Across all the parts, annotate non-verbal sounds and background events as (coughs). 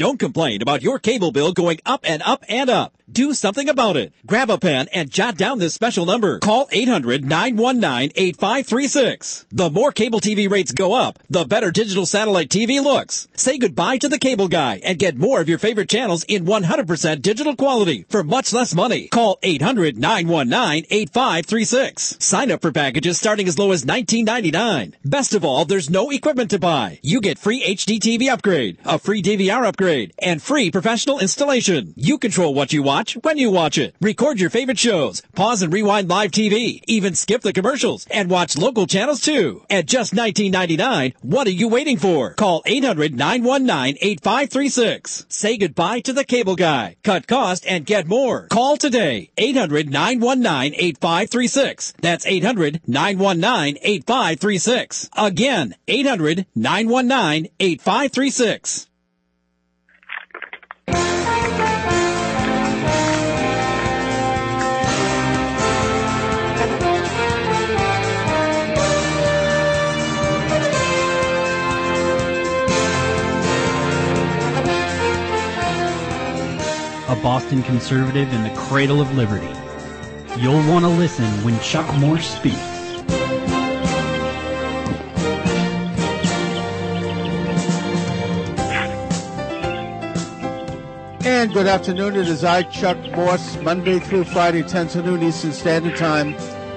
Don't complain about your cable bill going up and up and up. Do something about it. Grab a pen and jot down this special number. Call 800-919-8536. The more cable TV rates go up, the better digital satellite TV looks. Say goodbye to the cable guy and get more of your favorite channels in 100% digital quality for much less money. Call 800-919-8536. Sign up for packages starting as low as $19.99. Best of all, there's no equipment to buy. You get free HD TV upgrade, a free DVR upgrade, and free professional installation. You control what you watch when you watch it. Record your favorite shows, pause and rewind live TV, even skip the commercials, and watch local channels too. At just $19.99, what are you waiting for? Call 800-919-8536. Say goodbye to the cable guy. Cut cost and get more. Call today. 800-919-8536. That's 800-919-8536. Again, 800-919-8536. A Boston conservative in the cradle of liberty. You'll want to listen when Chuck Morse speaks. And good afternoon. It is I, Chuck Morse, Monday through Friday, 10 to noon Eastern Standard Time,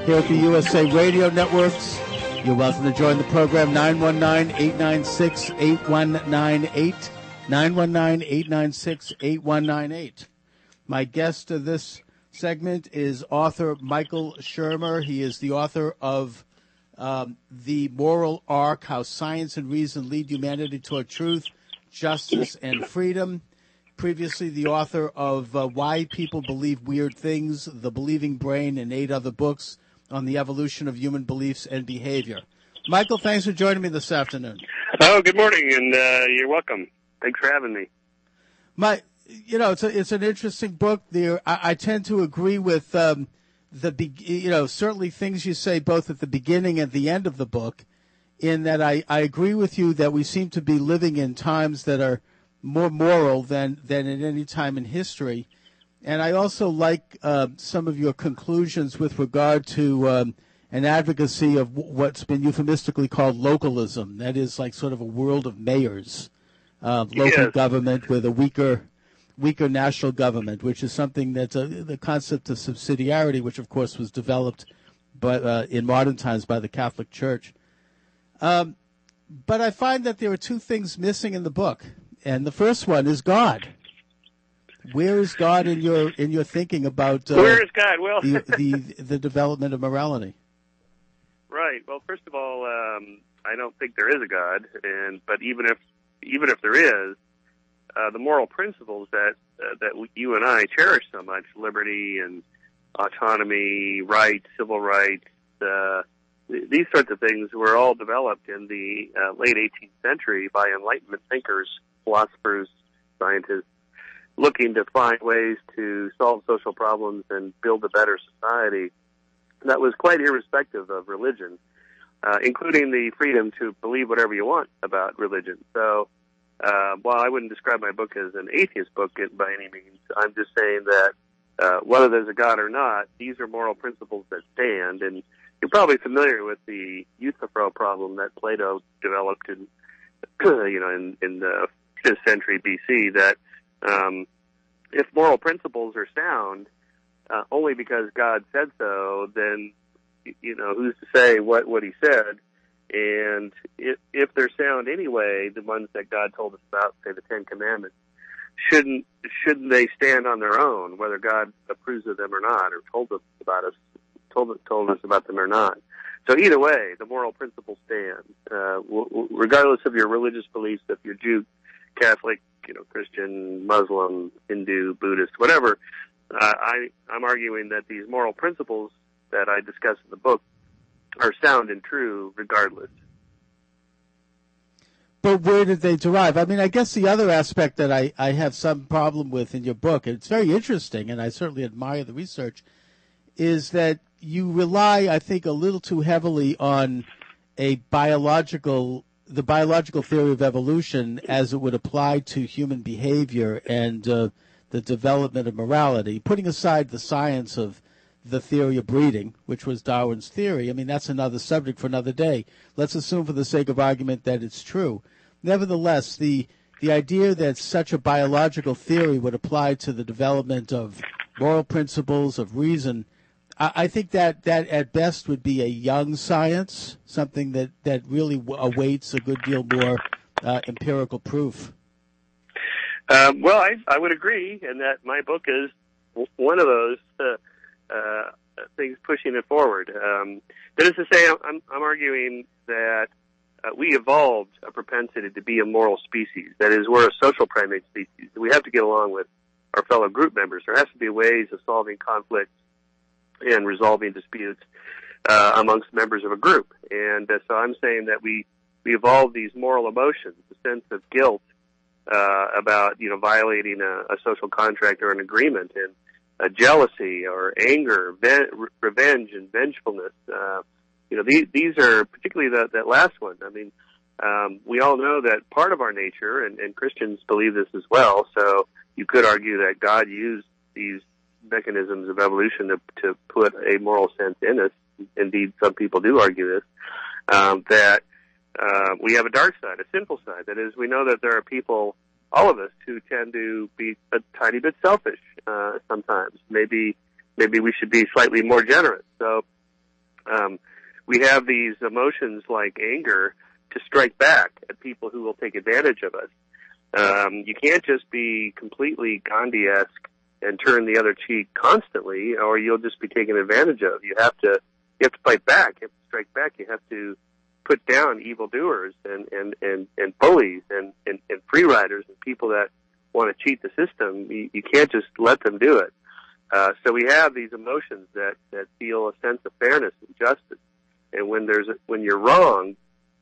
here at the USA Radio Networks. You're welcome to join the program, 919-896-8198. 919-896-8198. My guest of this segment is author Michael Shermer. He is the author of um, The Moral Arc, How Science and Reason Lead Humanity Toward Truth, Justice, and Freedom. Previously, the author of uh, Why People Believe Weird Things, The Believing Brain, and eight other books on the evolution of human beliefs and behavior. Michael, thanks for joining me this afternoon. Oh, good morning, and uh, you're welcome. Thanks for having me. My, you know, it's a, it's an interesting book. There, I, I tend to agree with um, the, be, you know, certainly things you say both at the beginning and the end of the book. In that, I, I agree with you that we seem to be living in times that are more moral than than at any time in history. And I also like uh, some of your conclusions with regard to um, an advocacy of what's been euphemistically called localism. That is like sort of a world of mayors uh, local Yes. government with a weaker weaker national government, which is something that's a, the concept of subsidiarity, which of course was developed but uh, in modern times by the Catholic Church. Um, but I find that there are two things missing in the book, and the first one is God. Where is God in your in your thinking about uh, Where is God? Well, the, (laughs) the the development of morality? right. Well, first of all, um, I don't think there is a God, and but even if even if there is, uh, the moral principles that uh, that we- you and I cherish so much, liberty and autonomy, rights, civil rights, uh, th- these sorts of things were all developed in the uh, late 18th century by Enlightenment thinkers, philosophers, scientists, looking to find ways to solve social problems and build a better society. That was quite irrespective of religion, uh, including the freedom to believe whatever you want about religion. So, uh, while I wouldn't describe my book as an atheist book by any means, I'm just saying that uh, whether there's a God or not, these are moral principles that stand. And you're probably familiar with the Euthyphro problem that Plato developed in, (clears throat) you know, in, in the fifth century BC. That um, if moral principles are sound, uh, only because God said so, then you know who's to say what what He said. And if, if they're sound anyway, the ones that God told us about, say the Ten Commandments, shouldn't shouldn't they stand on their own, whether God approves of them or not, or told us about us, told told us about them or not? So either way, the moral principle stands, uh, w- w- regardless of your religious beliefs. If you're Jew, Catholic, you know, Christian, Muslim, Hindu, Buddhist, whatever, uh, I I'm arguing that these moral principles that I discuss in the book are sound and true, regardless. But where did they derive? I mean, I guess the other aspect that I, I have some problem with in your book, and it's very interesting, and I certainly admire the research, is that you rely, I think, a little too heavily on a biological the biological theory of evolution as it would apply to human behavior and uh, the development of morality, putting aside the science of the theory of breeding, which was Darwin's theory. I mean, that's another subject for another day. Let's assume, for the sake of argument, that it's true. Nevertheless, the the idea that such a biological theory would apply to the development of moral principles of reason, I, I think that that at best would be a young science, something that that really awaits a good deal more uh, empirical proof. Um, well, I, I would agree, and that my book is one of those. Uh, uh, things pushing it forward. Um, that is to say, I'm, I'm arguing that uh, we evolved a propensity to be a moral species. That is, we're a social primate species. We have to get along with our fellow group members. There has to be ways of solving conflicts and resolving disputes uh, amongst members of a group. And uh, so I'm saying that we we evolved these moral emotions, the sense of guilt uh, about you know violating a, a social contract or an agreement, and uh, jealousy or anger, ven- revenge, and vengefulness. Uh, you know, these, these are particularly that, that last one. I mean, um, we all know that part of our nature, and, and Christians believe this as well. So you could argue that God used these mechanisms of evolution to, to put a moral sense in us. Indeed, some people do argue this. Um, that uh, we have a dark side, a sinful side. That is, we know that there are people all of us who tend to be a tiny bit selfish uh, sometimes. Maybe maybe we should be slightly more generous. So um, we have these emotions like anger to strike back at people who will take advantage of us. Um, you can't just be completely Gandhi-esque and turn the other cheek constantly, or you'll just be taken advantage of. You have to you have to fight back. You have to strike back. You have to put down evildoers and and and and bullies and and, and free riders and people that want to cheat the system. You, you can't just let them do it. Uh, so we have these emotions that that feel a sense of fairness and justice. And when there's a, when you're wrong,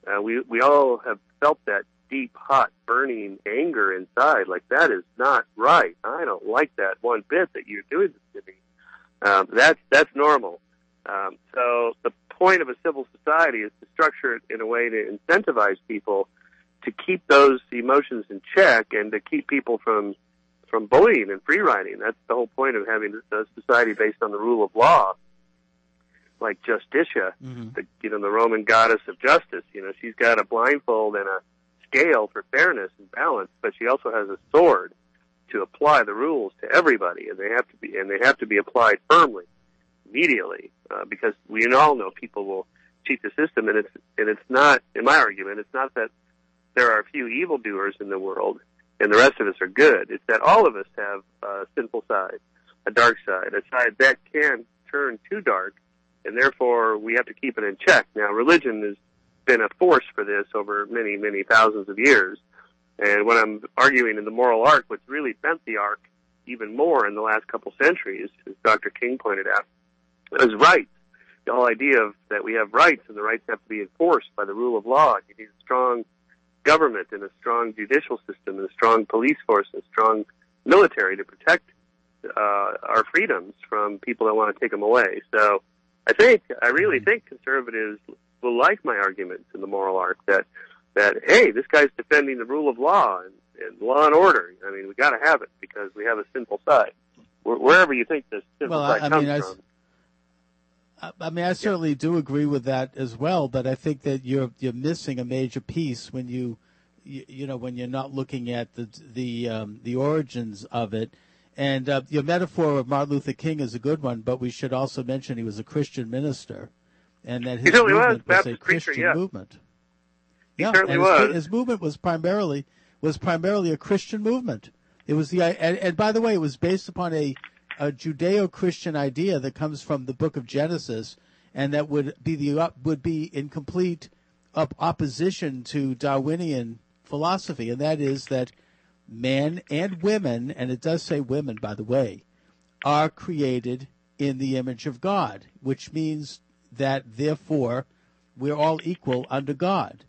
uh, we we all have felt that deep, hot, burning anger inside. Like that is not right. I don't like that one bit that you're doing this to me. Um, that's that's normal. Um, so the point of a civil society is to structure it in a way to incentivize people to keep those emotions in check and to keep people from from bullying and free riding. That's the whole point of having a society based on the rule of law, like Justitia, mm-hmm. the you know the Roman goddess of justice. You know, she's got a blindfold and a scale for fairness and balance, but she also has a sword to apply the rules to everybody, and they have to be and they have to be applied firmly immediately uh, because we all know people will cheat the system, and it's and it's not. In my argument, it's not that there are a few evildoers in the world and the rest of us are good. It's that all of us have a sinful side, a dark side, a side that can turn too dark, and therefore we have to keep it in check. Now, religion has been a force for this over many, many thousands of years. And what I'm arguing in the moral arc, what's really bent the arc even more in the last couple centuries, as Dr. King pointed out, as rights. The whole idea of that we have rights and the rights have to be enforced by the rule of law. You need a strong government and a strong judicial system and a strong police force and a strong military to protect uh, our freedoms from people that want to take them away. So I think, I really mm-hmm. think conservatives will like my arguments in the moral arc that, that, hey, this guy's defending the rule of law and, and law and order. I mean, we gotta have it because we have a sinful side. Wherever you think this sinful well, side I comes mean, from. I mean, I certainly do agree with that as well, but I think that you're you're missing a major piece when you, you, you know, when you're not looking at the the um, the origins of it. And uh, your metaphor of Martin Luther King is a good one, but we should also mention he was a Christian minister, and that his movement was, was a Christian preacher, yeah. movement. He yeah, certainly his, was. His movement was primarily was primarily a Christian movement. It was the and, and by the way, it was based upon a a Judeo-Christian idea that comes from the Book of Genesis, and that would be the would be in complete opposition to Darwinian philosophy, and that is that men and women, and it does say women, by the way, are created in the image of God, which means that therefore we're all equal under God.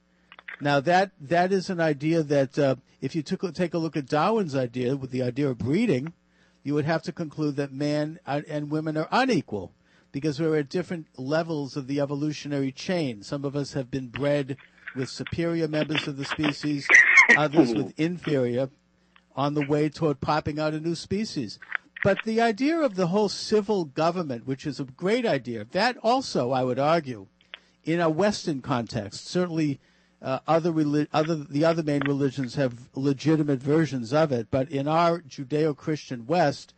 Now that that is an idea that uh, if you took, take a look at Darwin's idea with the idea of breeding, you would have to conclude that man and women are unequal because we're at different levels of the evolutionary chain. Some of us have been bred with superior members of the species, others with (laughs) inferior, on the way toward popping out a new species. But the idea of the whole civil government, which is a great idea, that also, I would argue, in a Western context, certainly uh, other, other the other main religions have legitimate versions of it, but in our Judeo-Christian West,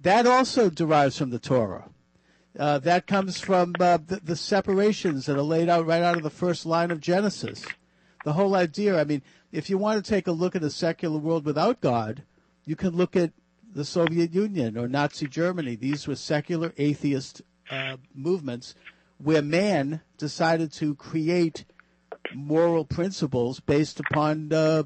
that also derives from the Torah. Uh, that comes from uh, the, the, separations that are laid out right out of the first line of Genesis. The whole idea. I mean, if you want to take a look at a secular world without God, you can look at the Soviet Union or Nazi Germany. These were secular atheist uh, movements where man decided to create moral principles based upon uh,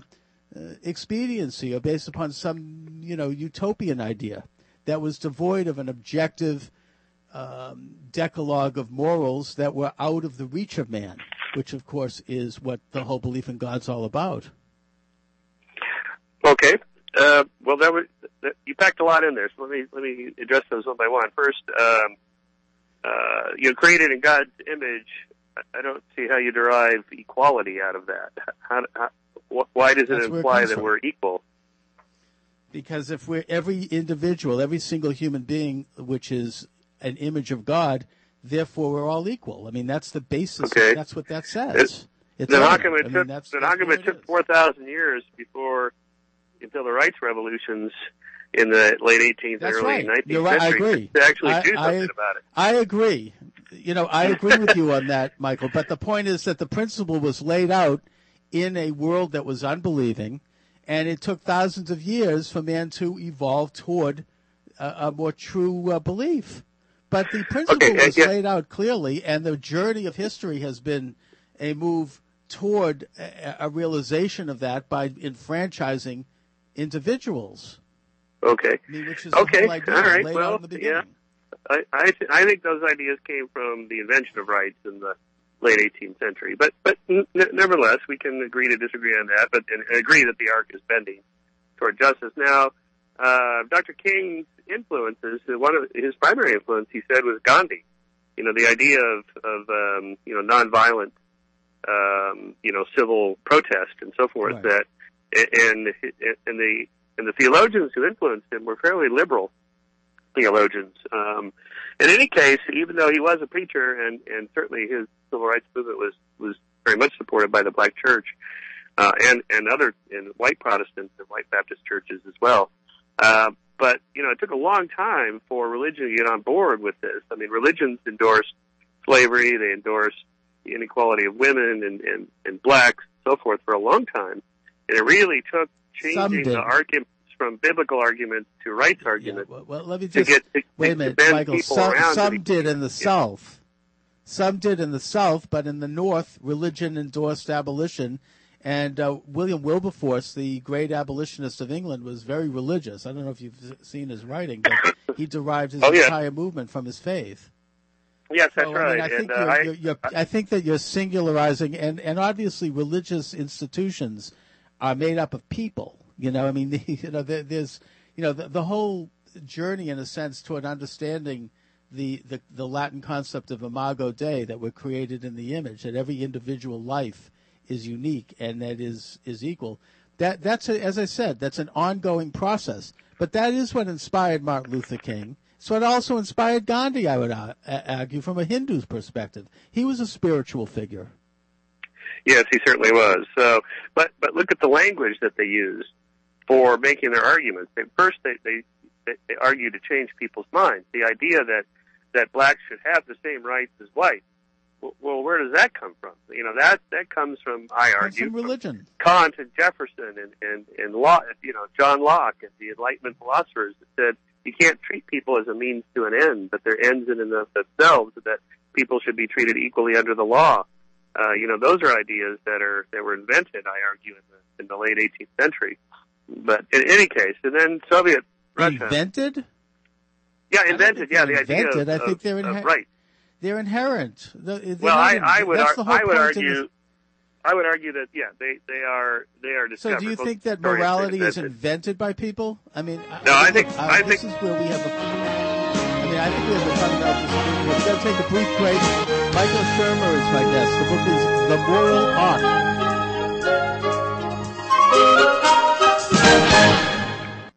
uh, expediency or based upon some, you know, utopian idea that was devoid of an objective um, decalogue of morals that were out of the reach of man, which, of course, is what the whole belief in God's all about. Okay. Uh, well, that was you packed a lot in there. So let me let me address those one by one. First, um, uh, you know, created in God's image. I don't see how you derive equality out of that. How, how, why does it That's imply it that from. we're equal? Because if we're every individual, every single human being, which is an image of God, therefore we're all equal. I mean, that's the basis. Okay. That's what that says. It's, the argument took, mean, the argument took 4,000 years before until the rights revolutions in the late 18th That's and early right. 19th right. century I agree. to actually I, do something I, about it. I agree. You know, I agree with you on that, Michael. But the point is that the principle was laid out in a world that was unbelieving, and it took thousands of years for man to evolve toward a, a more true uh, belief. But the principle okay, was yeah. laid out clearly, and the journey of history has been a move toward a, a realization of that by enfranchising individuals. Okay. I mean, which is okay. All right. Well, yeah. I I, th- I think those ideas came from the invention of rights in the late 18th century. But but n- nevertheless, we can agree to disagree on that, but and agree that the arc is bending toward justice. Now, uh, Dr. King's influences, one of his primary influence, he said, was Gandhi. You know, the idea of of um, you know nonviolent, um, you know, civil protest and so forth. Right. That and and the and the theologians who influenced him were fairly liberal theologians. Um, in any case, even though he was a preacher, and and certainly his civil rights movement was was very much supported by the black church uh, and and other and white Protestants and white Baptist churches as well. Uh, but you know, it took a long time for religion to get on board with this. I mean, religions endorsed slavery, they endorsed the inequality of women and and, and blacks, and so forth, for a long time. And it really took changing the arguments from biblical arguments to rights arguments. Yeah, well, let me just to get, to, wait a minute, Michael. Some, some did in the South. Some did in the South, but in the North, religion endorsed abolition. And uh, William Wilberforce, the great abolitionist of England, was very religious. I don't know if you've seen his writing, but (laughs) he derived his oh, yeah. entire movement from his faith. Yes, that's so, right. I, mean, I think and, uh, you're, you're, you're, I think that you're singularizing, and, and obviously religious institutions are made up of people. You know, I mean, (laughs) you know, there, there's, you know, the, the whole journey, in a sense, toward understanding the, the the Latin concept of imago Dei that we're created in the image, that every individual life is unique and that is is equal. That that's a, as I said, that's an ongoing process. But that is what inspired Martin Luther King. So it also inspired Gandhi, I would uh, argue, from a Hindu's perspective. He was a spiritual figure. Yes, he certainly was. So, but but look at the language that they used for making their arguments. They, first, they, they they argue to change people's minds. The idea that that blacks should have the same rights as whites. Well, where does that come from? You know that that comes from I argue from religion. Kant and Jefferson and and and Law, you know John Locke and the Enlightenment philosophers that said you can't treat people as a means to an end, but they're ends in and of themselves. That people should be treated equally under the law. Uh, you know, those are ideas that are that were invented, I argue, in the in the late 18th century. But in any case, and then Soviet Russia invented. Yeah, invented. Yeah, the invented. idea. Of, I think they're inherent. right. They're inherent. They're well, I, I would ar- I would argue. I would argue that yeah, they they are they are discovered. So, do you think that morality is invented by people? I mean, no, I, I think uh, I this think is where we have a. I mean, I think we have a fundamental disagreement. We're going to take a brief break. Michael Shermer is my guest. The book is The Moral Arc.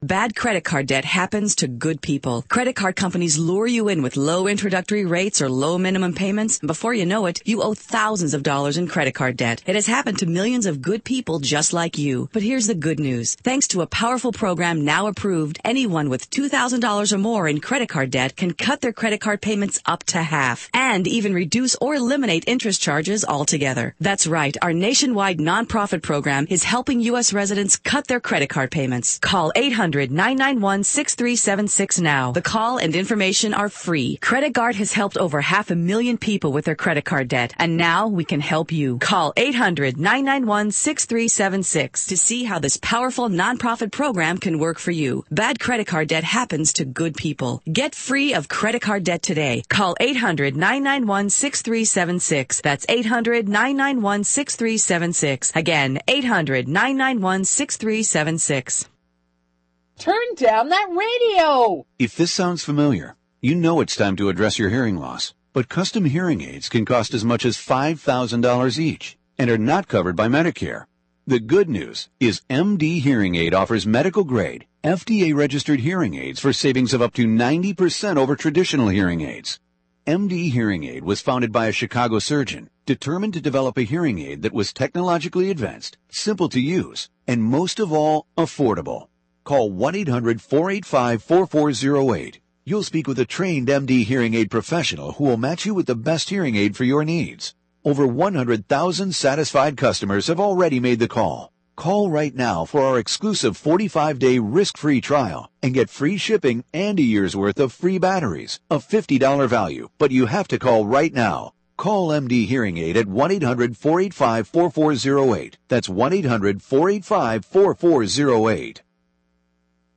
Bad credit card debt happens to good people. Credit card companies lure you in with low introductory rates or low minimum payments. And before you know it, you owe thousands of dollars in credit card debt. It has happened to millions of good people just like you. But here's the good news. Thanks to a powerful program now approved, anyone with $2,000 or more in credit card debt can cut their credit card payments up to half and even reduce or eliminate interest charges altogether. That's right. Our nationwide nonprofit program is helping U.S. residents cut their credit card payments. Call 800 800-991-6376 now. The call and information are free. Credit Guard has helped over half a million people with their credit card debt, and now we can help you. Call 800-991-6376 to see how this powerful nonprofit program can work for you. Bad credit card debt happens to good people. Get free of credit card debt today. Call 800-991-6376. That's 800-991-6376. Again, 800-991-6376. Turn down that radio! If this sounds familiar, you know it's time to address your hearing loss. But custom hearing aids can cost as much as $5,000 each and are not covered by Medicare. The good news is MD Hearing Aid offers medical grade, FDA registered hearing aids for savings of up to 90% over traditional hearing aids. MD Hearing Aid was founded by a Chicago surgeon determined to develop a hearing aid that was technologically advanced, simple to use, and most of all, affordable. Call 1-800-485-4408. You'll speak with a trained MD hearing aid professional who will match you with the best hearing aid for your needs. Over 100,000 satisfied customers have already made the call. Call right now for our exclusive 45-day risk-free trial and get free shipping and a year's worth of free batteries, a $50 value, but you have to call right now. Call MD Hearing Aid at 1-800-485-4408. That's 1-800-485-4408.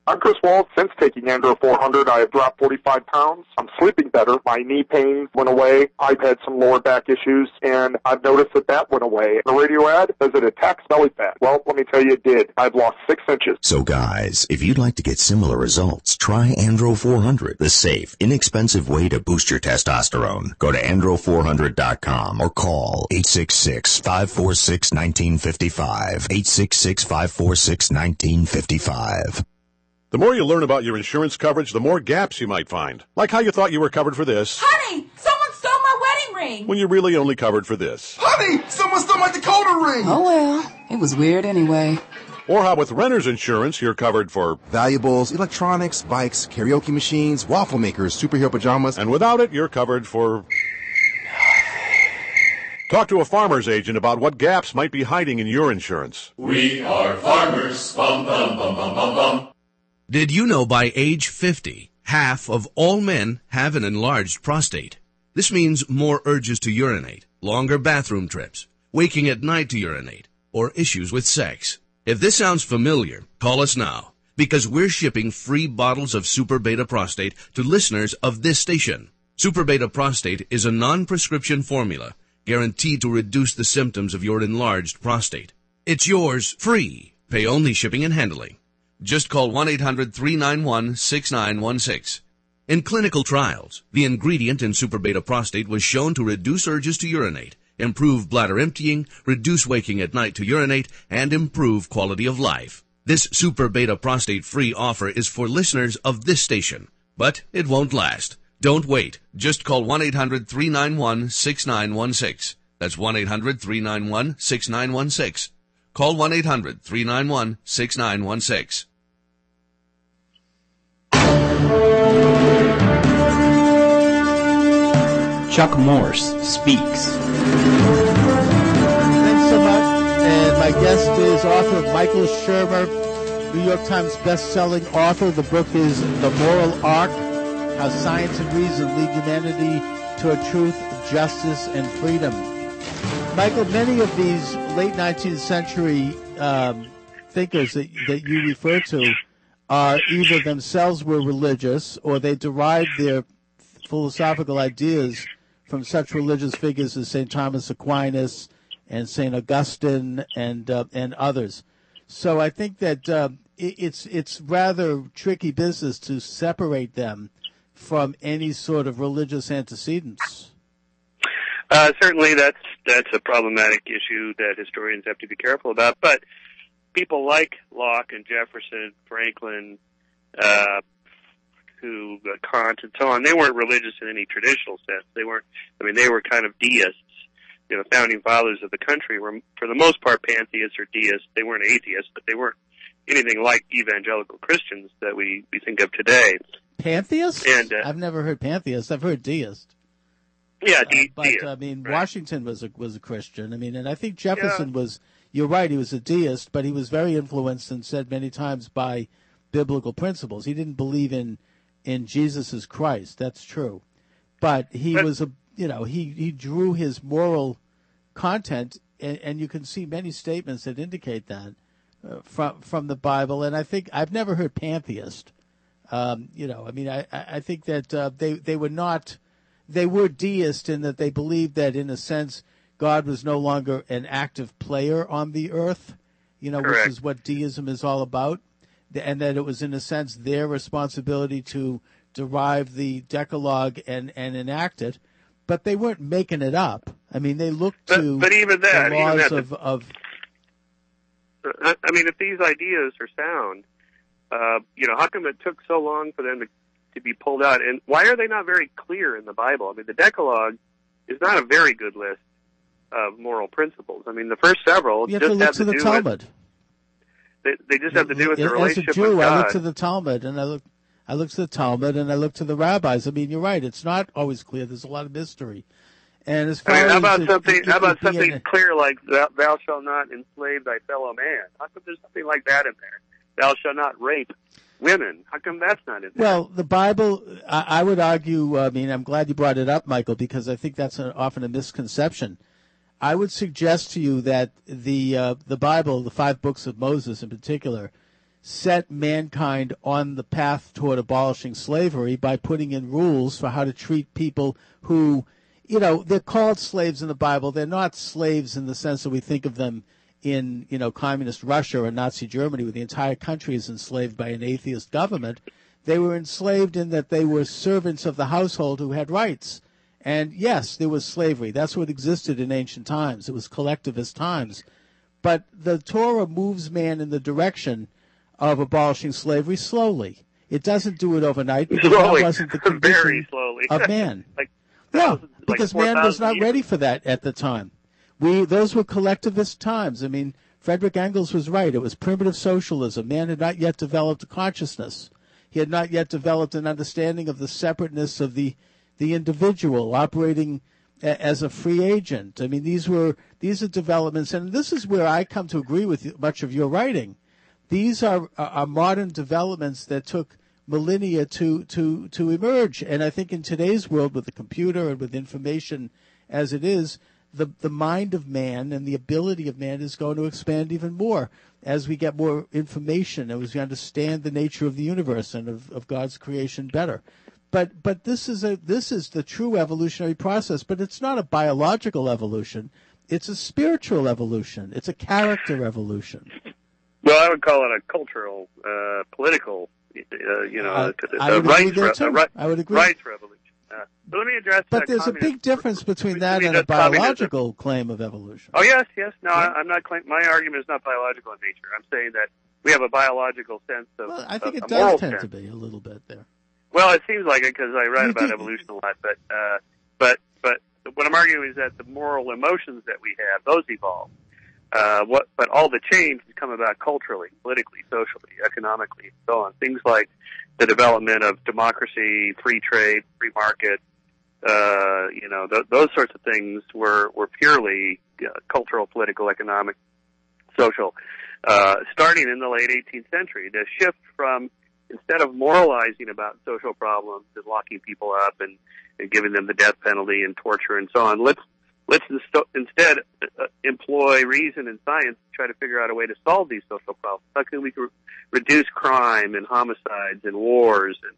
I'm Chris Wald. Since taking Andro 400, I have dropped 45 pounds. I'm sleeping better. My knee pain went away. I've had some lower back issues, and I've noticed that that went away. The radio ad, does it attack belly fat? Well, let me tell you, it did. I've lost six inches. So guys, if you'd like to get similar results, try Andro 400, the safe, inexpensive way to boost your testosterone. Go to andro400.com or call 866-546-1955. 866-546-1955. The more you learn about your insurance coverage, the more gaps you might find. Like how you thought you were covered for this. Honey, someone stole my wedding ring. When you're really only covered for this. Honey, someone stole my Dakota ring. Oh well, it was weird anyway. Or how with renter's insurance, you're covered for valuables, electronics, bikes, karaoke machines, waffle makers, superhero pajamas. And without it, you're covered for Talk to a farmer's agent about what gaps might be hiding in your insurance. We are farmers. Bum, bum, bum, bum, bum, bum. Did you know by age 50, half of all men have an enlarged prostate? This means more urges to urinate, longer bathroom trips, waking at night to urinate, or issues with sex. If this sounds familiar, call us now, because we're shipping free bottles of Super Beta Prostate to listeners of this station. Super Beta Prostate is a non-prescription formula guaranteed to reduce the symptoms of your enlarged prostate. It's yours free. Pay only shipping and handling. Just call 1-800-391-6916. In clinical trials, the ingredient in Super Beta Prostate was shown to reduce urges to urinate, improve bladder emptying, reduce waking at night to urinate, and improve quality of life. This Super Beta Prostate free offer is for listeners of this station, but it won't last. Don't wait. Just call 1-800-391-6916. That's 1-800-391-6916. Call 1-800-391-6916. Chuck Morse speaks. Thanks so much. And my guest is author Michael Shermer, New York Times best-selling author. The book is The Moral Arc, How Science and Reason Lead Humanity to a Truth, Justice, and Freedom. Michael, many of these late 19th century um, thinkers that, that you refer to are either themselves were religious or they derived their philosophical ideas from such religious figures as St. Thomas Aquinas and St. Augustine and uh, and others. So I think that uh, it, it's it's rather tricky business to separate them from any sort of religious antecedents. Uh, certainly, that's that's a problematic issue that historians have to be careful about. But people like Locke and Jefferson, Franklin, uh, who uh, Kant, and so on, they weren't religious in any traditional sense. They weren't. I mean, they were kind of deists. You know, founding fathers of the country were, for the most part, pantheists or deists. They weren't atheists, but they weren't anything like evangelical Christians that we we think of today. Pantheist? And, uh, I've never heard pantheist. I've heard deist. Yeah, de- Uh, but deist. I mean, Washington was a was a Christian. I mean, and I think Jefferson was. You're right. He was a deist, but he was very influenced and said many times by biblical principles. He didn't believe in in Jesus as Christ. That's true, but he But- was a you know he he drew his moral content, and, and you can see many statements that indicate that uh, from from the Bible. And I think I've never heard pantheist. Um, you know, I mean, I I think that uh, they they were not they were deist in that they believed that in a sense God was no longer an active player on the earth, you know, Correct. which is what deism is all about, and that it was in a sense their responsibility to derive the Decalogue and and enact it, but they weren't making it up. I mean, they looked But- to but even that- the even laws that- of of I I mean, if these ideas are sound, uh, you know, how come it took so long for them to, to be pulled out? And why are they not very clear in the Bible? I mean, the Decalogue is not a very good list of moral principles. I mean, the first several you have just to look have to the do with Talmud. they, they just have to do with the As a Jew, with I look to the Talmud and I look, I look to the Talmud and I look to the rabbis. I mean, you're right; it's not always clear. There's a lot of mystery. And as far I mean, how about it- something? How about something a- clear like thou, "Thou shalt not enslave thy fellow man"? How come there's something like that in there? "Thou shalt not rape women." How come that's not in there? Well, the Bible, I, I would argue. I mean, I'm glad you brought it up, Michael, because I think that's a, often a misconception. I would suggest to you that the uh, the Bible, the five books of Moses in particular, set mankind on the path toward abolishing slavery by putting in rules for how to treat people who, you know, they're called slaves in the Bible. They're not slaves in the sense that we think of them in, you know, communist Russia or Nazi Germany, where the entire country is enslaved by an atheist government. They were enslaved in that they were servants of the household who had rights. And yes, there was slavery. That's what existed in ancient times. It was collectivist times. But the Torah moves man in the direction of abolishing slavery slowly. It doesn't do it overnight because Slowly. that wasn't the (laughs) Very slowly. of man. (laughs) like No, because man was not years. ready for that at the time. We those were collectivist times. I mean, Frederick Engels was right. It was primitive socialism. Man had not yet developed a consciousness. He had not yet developed an understanding of the separateness of the the individual operating a- as a free agent. I mean, these were these are developments, and this is where I come to agree with much of your writing. These are, are are modern developments that took millennia to to to emerge, and I think in today's world, with the computer and with information as it is, the the mind of man and the ability of man is going to expand even more as we get more information and as we understand the nature of the universe and of, of God's creation better. But but this is a this is the true evolutionary process, but it's not a biological evolution. It's a spiritual evolution. It's a character evolution. Well, I would call it a cultural, uh, political, uh, you know, Uh, a, I a would rights, there, re- too. right, I would agree. rights revolution. Uh, but let me address. But uh, there's a big difference between that and a address communism. biological claim of evolution. Oh yes, yes. No, I, I'm not claiming. My argument is not biological in nature. I'm saying that we have a biological sense of. Well, I think of, it does tend sense. to be a little bit there. Well, it seems like it because I write about evolution a lot. But uh, but but what I'm arguing is that the moral emotions that we have, those evolve. Uh, what, but all the change has come about culturally, politically, socially, economically, and so on. Things like the development of democracy, free trade, free market, uh, you know, th- those sorts of things were were purely uh, cultural, political, economic, social. Uh, starting in the late 18th century, the shift from instead of moralizing about social problems and locking people up and, and giving them the death penalty and torture and so on, let's let's inst- instead uh, employ reason and science to try to figure out a way to solve these social problems. How can we re- reduce crime and homicides and wars and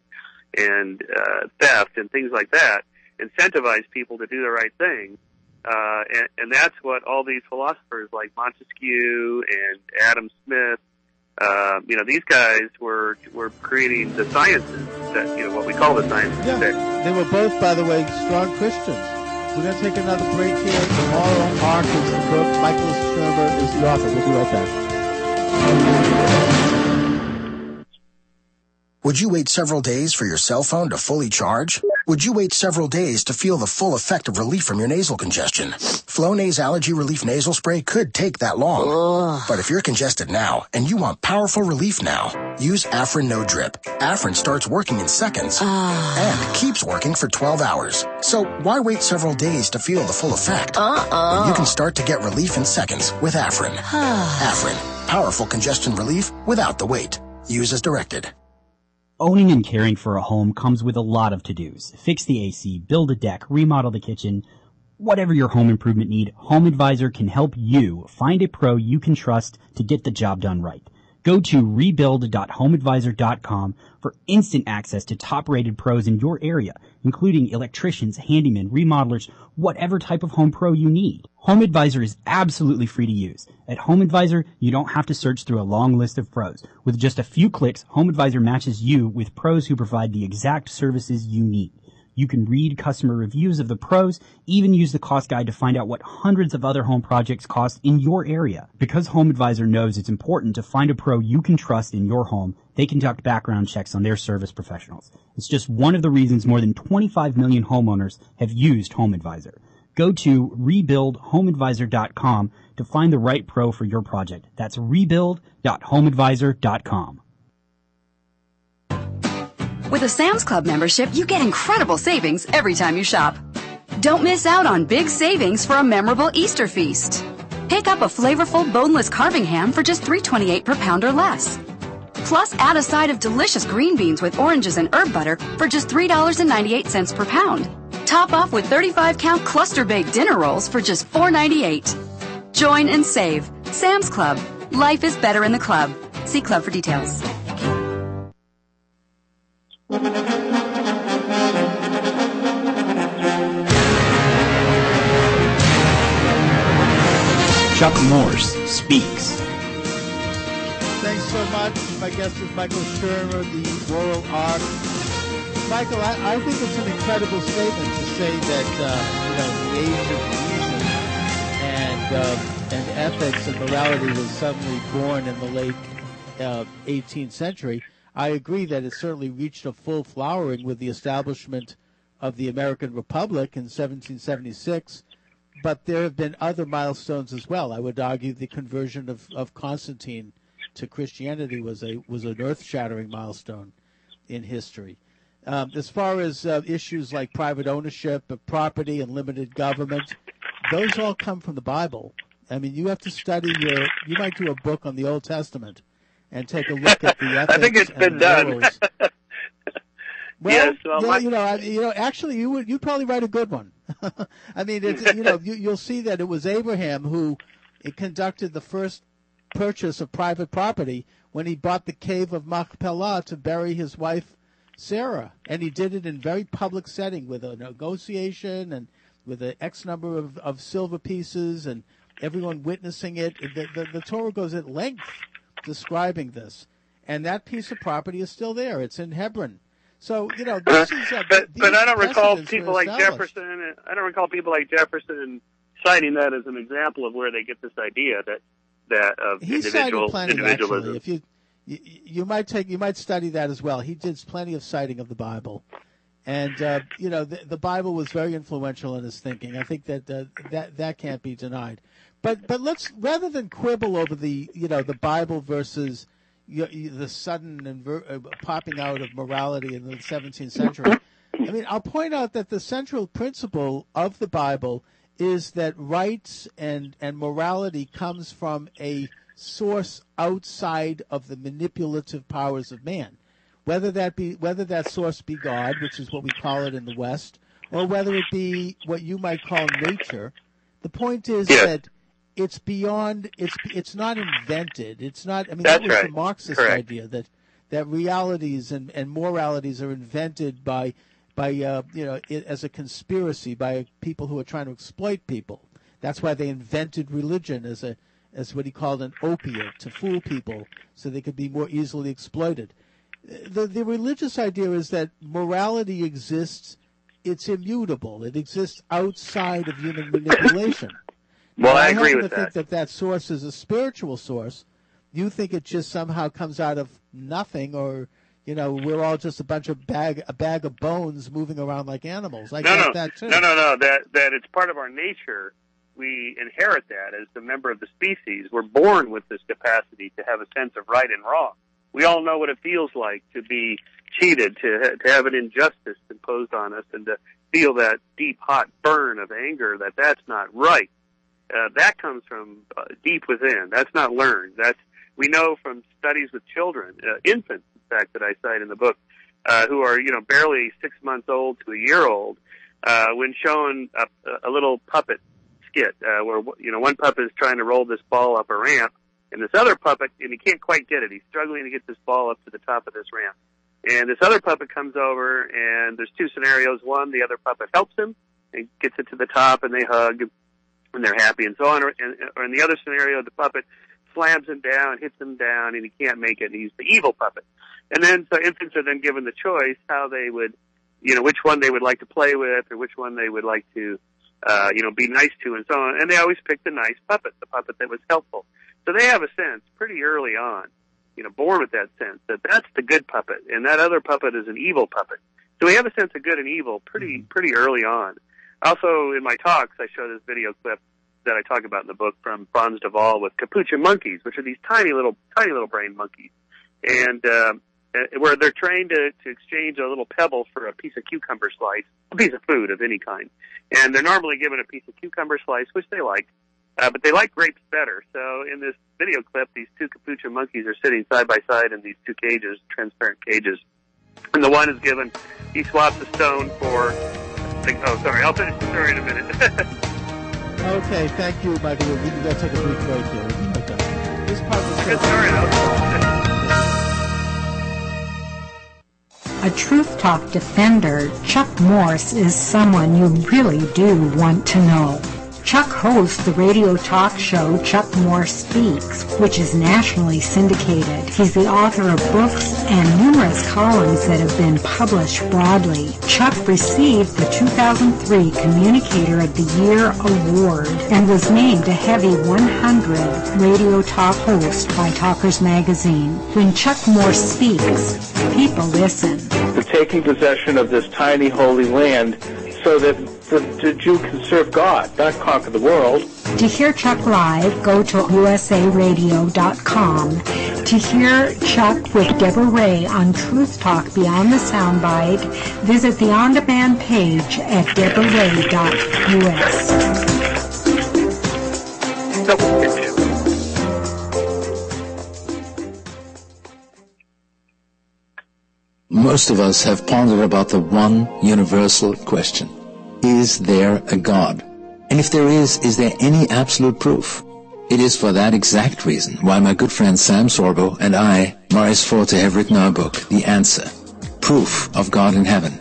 and uh, theft and things like that? Incentivize people to do the right thing, uh, and, and that's what all these philosophers like Montesquieu and Adam Smith Uh, you know, these guys were were creating the sciences that you know what we call the sciences Yeah. today. They were both, by the way, strong Christians. We're going to take another break here. Moral Arc is the book. Michael Shermer is the author. We'll be right back. Would you wait several days for your cell phone to fully charge? Would you wait several days to feel the full effect of relief from your nasal congestion? Flonase Allergy Relief Nasal Spray could take that long. But if you're congested now and you want powerful relief now, use Afrin No Drip. Afrin starts working in seconds ah. and keeps working for 12 hours. So why wait several days to feel the full effect? When you can start to get relief in seconds with Afrin. (sighs) Afrin, powerful congestion relief without the wait. Use as directed. Owning and caring for a home comes with a lot of to-dos. Fix the AC, build a deck, remodel the kitchen. Whatever your home improvement need, Home Advisor can help you find a pro you can trust to get the job done right. Go to rebuild.homeadvisor.com for instant access to top rated pros in your area, including electricians, handymen, remodelers, whatever type of home pro you need. Home Advisor is absolutely free to use. At Home Advisor, you don't have to search through a long list of pros. With just a few clicks, Home Advisor matches you with pros who provide the exact services you need. You can read customer reviews of the pros, even use the cost guide to find out what hundreds of other home projects cost in your area. Because Home Advisor knows it's important to find a pro you can trust in your home, they conduct background checks on their service professionals. It's just one of the reasons more than 25 million homeowners have used HomeAdvisor. Go to rebuildhomeadvisor.com to find the right pro for your project. That's rebuild.homeadvisor.com. With a Sam's Club membership, you get incredible savings every time you shop. Don't miss out on big savings for a memorable Easter feast. Pick up a flavorful boneless carving ham for just $3.28 per pound or less. Plus, add a side of delicious green beans with oranges and herb butter for just $3.98 per pound. Top off with 35 count cluster baked dinner rolls for just $4.98. Join and save. Sam's Club. Life is better in the club. See club for details. Chuck Morse speaks. So much. My guest is Michael Shermer, the Moral Arc. Michael, I, I think it's an incredible statement to say that uh, you know the age of reason and uh, and ethics and morality was suddenly born in the late uh, 18th century. I agree that it certainly reached a full flowering with the establishment of the American Republic in 1776 but there have been other milestones as well. I would argue the conversion of, of Constantine to Christianity was a was an earth shattering milestone in history. Um, as far as uh, issues like private ownership of property and limited government, those all come from the Bible. I mean, you have to study your. You might do a book on the Old Testament and take a look at the ethics. (laughs) I think it's been done. (laughs) Well, Yes, well, yeah, you know, I, you know, actually, you would you'd probably write a good one. (laughs) I mean, it's, you know, you, you'll see that it was Abraham who conducted the first purchase of private property when he bought the cave of Machpelah to bury his wife Sarah, and he did it in very public setting with a negotiation and with an X number of, of silver pieces and everyone witnessing it. The, the, the Torah goes at length describing this, and that piece of property is still there. It's in Hebron. So you know, this is uh, but but I don't recall people like. Jefferson. I don't recall people like Jefferson citing that as an example of where they get this idea that that of He individual plenty individualism. actually. If you, you you might take you might study that as well. He did plenty of citing of the Bible, and uh, you know the, the Bible was very influential in his thinking. I think that uh, that that can't be denied. But but let's rather than quibble over the you know the Bible versus you, you, the sudden inver- uh, popping out of morality in the 17th century. I mean, I'll point out that the central principle of the Bible is that rights and, and morality comes from a source outside of the manipulative powers of man. Whether that be whether that source be God, which is what we call it in the West, or whether it be what you might call nature, the point is Yes. that it's beyond it's it's not invented. It's not I mean That's that was the. Marxist Correct. idea that that realities and, and moralities are invented by by uh, you know it, as a conspiracy by people who are trying to exploit people. That's why they invented religion as a as what he called an opiate to fool people so they could be more easily exploited. The, the religious idea is that morality exists, it's immutable, it exists outside of human (coughs) manipulation. Well, I I agree with to think that that source is a spiritual source. You think it just somehow comes out of nothing, or you know, we're all just a bunch of bag a bag of bones moving around like animals. I no, get no, that too. no, no, no. That that it's part of our nature. We inherit that as a member of the species. We're born with this capacity to have a sense of right and wrong. We all know what it feels like to be cheated, to to have an injustice imposed on us, and to feel that deep, hot burn of anger that that's not right. Uh, that comes from uh, deep within. That's not learned. That's we know from studies with children, uh, infants, in fact, that I cite in the book, uh, who are you know barely six months old to a year old, uh, when shown a, a little puppet skit uh, where you know one puppet is trying to roll this ball up a ramp, and this other puppet and he can't quite get it. He's struggling to get this ball up to the top of this ramp, and this other puppet comes over, and there's two scenarios. One, the other puppet helps him and gets it to the top, and they hug, and they're happy, and so on. Or, and, or in the other scenario, the puppet slams him down, hits him down, and he can't make it, and he's the evil puppet. And then, so infants are then given the choice how they would, you know, which one they would like to play with, or which one they would like to, uh, you know, be nice to, and so on. And they always pick the nice puppet, the puppet that was helpful. So they have a sense pretty early on, you know, born with that sense that that's the good puppet, and that other puppet is an evil puppet. So we have a sense of good and evil pretty pretty early on. Also, in my talks, I show this video clip that I talk about in the book from Frans de Waal with capuchin monkeys, which are these tiny little, tiny little brain monkeys, and um, uh, where they're trained to, to exchange a little pebble for a piece of cucumber slice, a piece of food of any kind, and they're normally given a piece of cucumber slice, which they like, uh, but they like grapes better. So in this video clip, these two capuchin monkeys are sitting side by side in these two cages, transparent cages, and the one is given, he swaps a stone for. Oh, sorry. I'll finish the story in a minute. (laughs) Okay, thank you, Michael. We can go take a brief break here. We'll be right back. This part was Good story, (laughs) A Truth Talk defender, Chuck Morse is someone you really do want to know. Chuck hosts the radio talk show Chuck Morse Speaks, which is nationally syndicated. He's the author of books and numerous columns that have been published broadly. Chuck received the 2003 Communicator of the Year award and was named a Heavy 100 radio talk host by Talkers Magazine. When Chuck Morse speaks, people listen. the taking possession of this tiny holy land so that the, the Jew can serve God, not conquer the world. To hear Chuck live, go to usaradio.com. To hear Chuck with Deborah Ray on Truth Talk Beyond the Soundbite, visit the on-demand page at deborahray.us. Most of us have pondered about the one universal question. Is there a God? And if there is, is there any absolute proof? It is for that exact reason why my good friend Sam Sorbo and I, Maurice Forte, have written our book, The Answer, Proof of God in Heaven.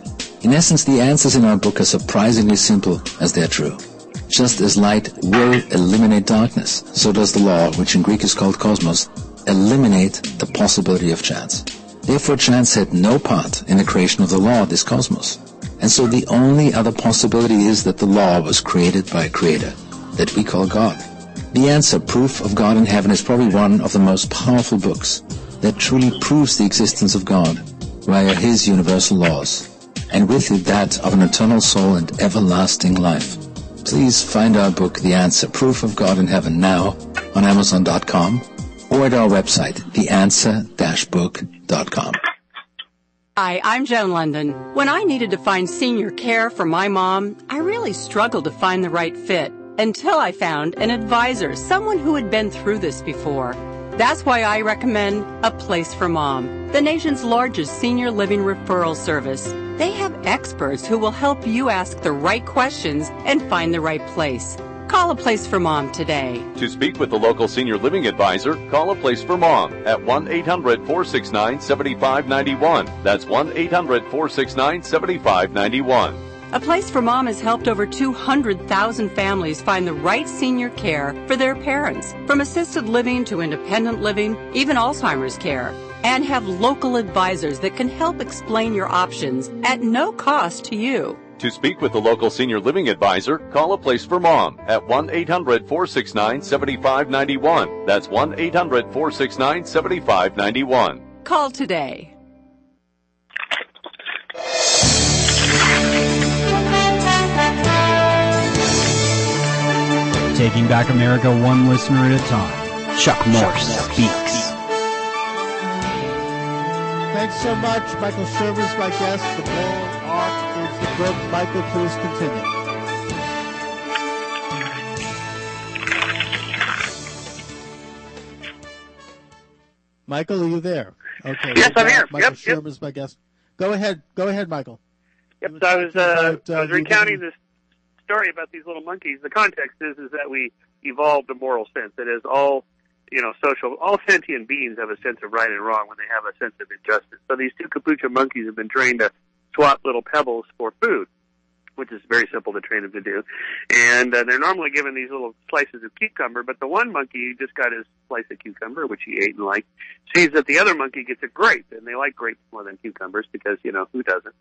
In essence, the answers in our book are surprisingly simple as they're true. Just as light will eliminate darkness, so does the law, which in Greek is called cosmos, eliminate the possibility of chance. Therefore, chance had no part in the creation of the law of this cosmos. And so the only other possibility is that the law was created by a creator that we call God. The answer, Proof of God in Heaven, is probably one of the most powerful books that truly proves the existence of God via His universal laws, and with it that of an eternal soul and everlasting life. Please find our book, The Answer, Proof of God in Heaven, now on Amazon.com or at our website, theanswer-book.com. Hi, I'm Joan London. When I needed to find senior care for my mom, I really struggled to find the right fit until I found an advisor, someone who had been through this before. That's why I recommend A Place for Mom, the nation's largest senior living referral service. They have experts who will help you ask the right questions and find the right place. Call A Place for Mom today. To speak with the local senior living advisor, call a place for mom at 1 800 469 7591. That's 1 800 469 7591. A Place for Mom has helped over 200,000 families find the right senior care for their parents, from assisted living to independent living, even Alzheimer's care. And have local advisors that can help explain your options at no cost to you. To speak with the local senior living advisor, call a place for mom at 1 800 469 7591. That's 1 800 469 7591. Call today. Taking back America one listener at a time. Chuck Morse speaks. Thanks so much. Michael Shermer's my guest. The moral arc is. Michael, please continue. Michael, are you there? Okay. Yes, I'm here. Michael Yep, yep. Shermer's my guest. Go ahead. Go ahead, Michael. Yep, so I was, uh, about, uh, I was recounting this story about these little monkeys. The context is is that we evolved a moral sense. That is, all you know, social, all sentient beings have a sense of right and wrong when they have a sense of injustice. So these two capuchin monkeys have been trained to swap little pebbles for food, which is very simple to train them to do. And uh, they're normally given these little slices of cucumber, but the one monkey just got his slice of cucumber, which he ate and liked, sees that the other monkey gets a grape, and they like grapes more than cucumbers because, you know, who doesn't?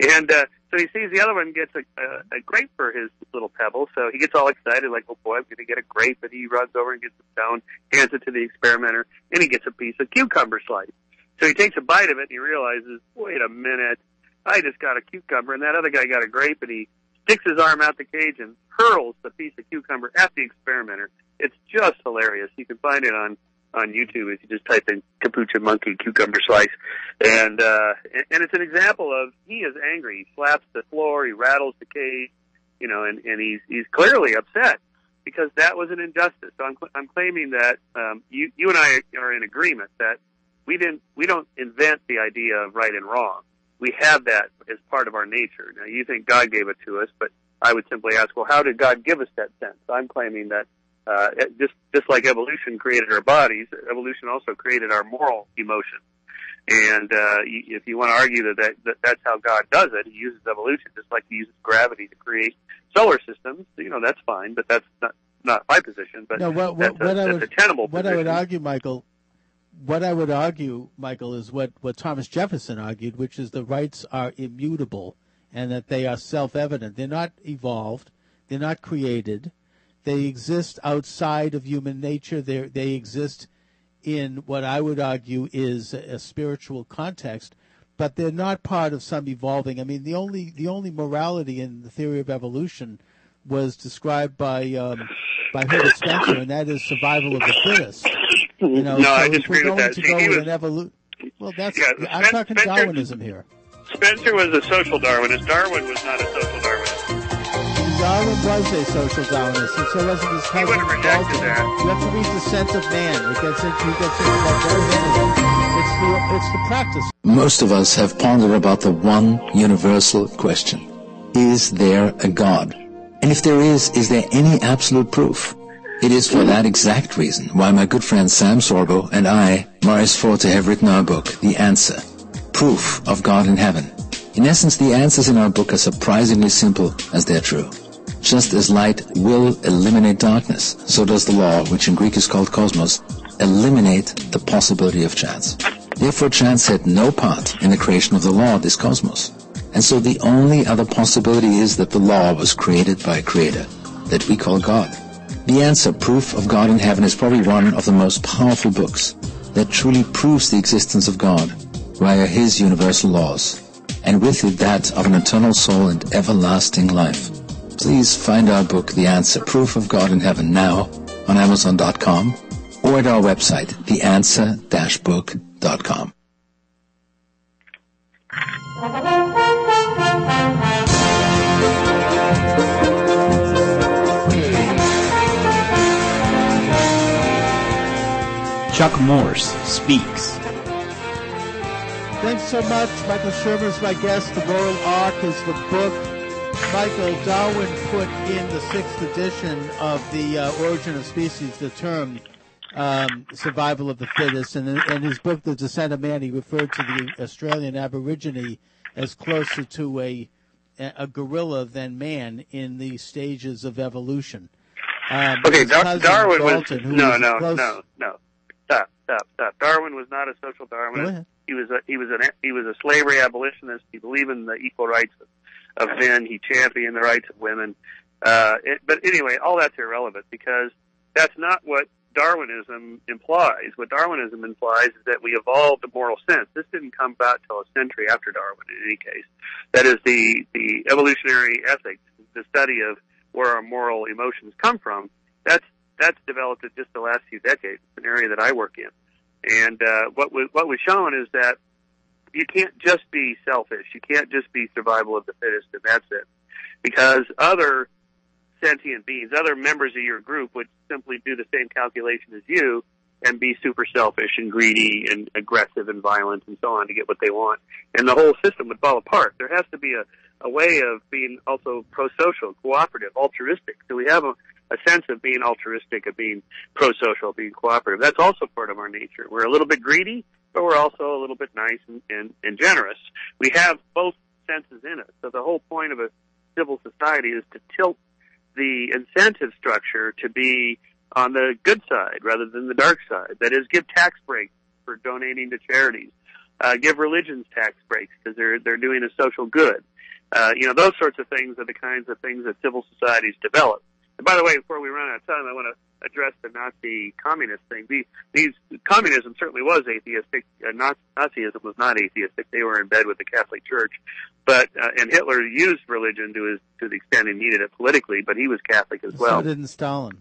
And uh, so he sees the other one gets a, a, a grape for his little pebble, so he gets all excited, like, oh boy, I'm going to get a grape, and he runs over and gets a stone, hands it to the experimenter, and he gets a piece of cucumber slice. So he takes a bite of it, and he realizes, wait a minute, I just got a cucumber, and that other guy got a grape, and he sticks his arm out the cage and hurls the piece of cucumber at the experimenter. It's just hilarious. You can find it on on YouTube if you just type in capuchin monkey cucumber slice, and uh, and- it's an example of he is angry. He slaps the floor, he rattles the cage, you know, and and he's he's clearly upset because that was an injustice. So I'm I'm claiming that um, you you and I are in agreement that we didn't we don't invent the idea of right and wrong. We have that as part of our nature. Now you think God gave it to us, but I would simply ask, well, how did God give us that sense? I'm claiming that uh, just just like evolution created our bodies, evolution also created our moral emotions. And uh, y- if you want to argue that, that that that's how God does it, He uses evolution just like He uses gravity to create solar systems. You know that's fine, but that's not not my position. But no, what, that's, a, what that's would a tenable what position. I would argue, Michael, what I would argue, Michael, is what, what Thomas Jefferson argued, which is the rights are immutable and that they are self-evident. They're not evolved. They're not created. They exist outside of human nature. They they exist in what I would argue is a, a spiritual context, but they're not part of some evolving. I mean, the only the only morality in the theory of evolution was described by um, by Herbert Spencer, and that is survival of the fittest. You know, No, so I if disagree with that. to See, he was- an evolution, well, that's Yeah, I'm Spen- talking Spencer- Darwinism here. Spencer was a social Darwinist. Darwin was not a social Darwinist. Darwin was a social Darwinist, and so wasn't his cousin would have rejected that. You have to read Descent of Man. It gets into, he gets into that very heavily. It's the, it's the practice. Most of us have pondered about the one universal question. Is there a God? And if there is, is there any absolute proof? It is for that exact reason why my good friend Sam Sorbo and I, Morris Forte, have written our book, The Answer, Proof of God in Heaven. In essence, the answers in our book are surprisingly simple as they're true. Just as light will eliminate darkness, so does the law, which in Greek is called cosmos, eliminate the possibility of chance. Therefore, chance had no part in the creation of the law, this cosmos. And so the only other possibility is that the law was created by a creator, that we call God. The answer, Proof of God in Heaven, is probably one of the most powerful books that truly proves the existence of God via His universal laws, and with it that of an eternal soul and everlasting life. Please find our book, The Answer, Proof of God in Heaven, now on Amazon.com or at our website, theanswer-book.com. Chuck Morse speaks. Thanks so much. Michael Shermer's my guest. The Moral Arc is the book Michael Darwin put in the sixth edition of the uh, Origin of Species, the term um, survival of the fittest. And in, in his book, The Descent of Man, he referred to the Australian Aborigine as closer to a a a gorilla than man in the stages of evolution. Um, Okay, Dar- Darwin Dalton, was who no, was no, no, no. Stop, stop, stop. Darwin was not a social Darwinist. He was a he was an he was a slavery abolitionist. He believed in the equal rights of, of men. He championed the rights of women. Uh, it, but anyway, all that's irrelevant because that's not what Darwinism implies. What Darwinism implies is that we evolved a moral sense. This didn't come about till a century after Darwin. In any case, that is the the evolutionary ethics, the study of where our moral emotions come from. That's that's developed in just the last few decades. It's an area that I work in. And uh, what was, what was shown is that you can't just be selfish. You can't just be survival of the fittest, and that's it. Because other sentient beings, other members of your group, would simply do the same calculation as you and be super selfish and greedy and aggressive and violent and so on to get what they want, and the whole system would fall apart. There has to be a, a way of being also pro-social, cooperative, altruistic. So we have a, a sense of being altruistic, of being pro-social, being cooperative. That's also part of our nature. We're a little bit greedy, but we're also a little bit nice and, and, and generous. We have both senses in us. So the whole point of a civil society is to tilt the incentive structure to be on the good side rather than the dark side. That is, give tax breaks for donating to charities. Uh, give religions tax breaks because they're they're doing a social good. Uh, you know, those sorts of things are the kinds of things that civil societies develop. And by the way, before we run out of time, I want to address the Nazi communist thing. These, these communism certainly was atheistic. Uh, Nazi, Nazism was not atheistic. They were in bed with the Catholic Church, but uh, and Hitler used religion to his to the extent he needed it politically. But he was Catholic as well. so didn't Stalin.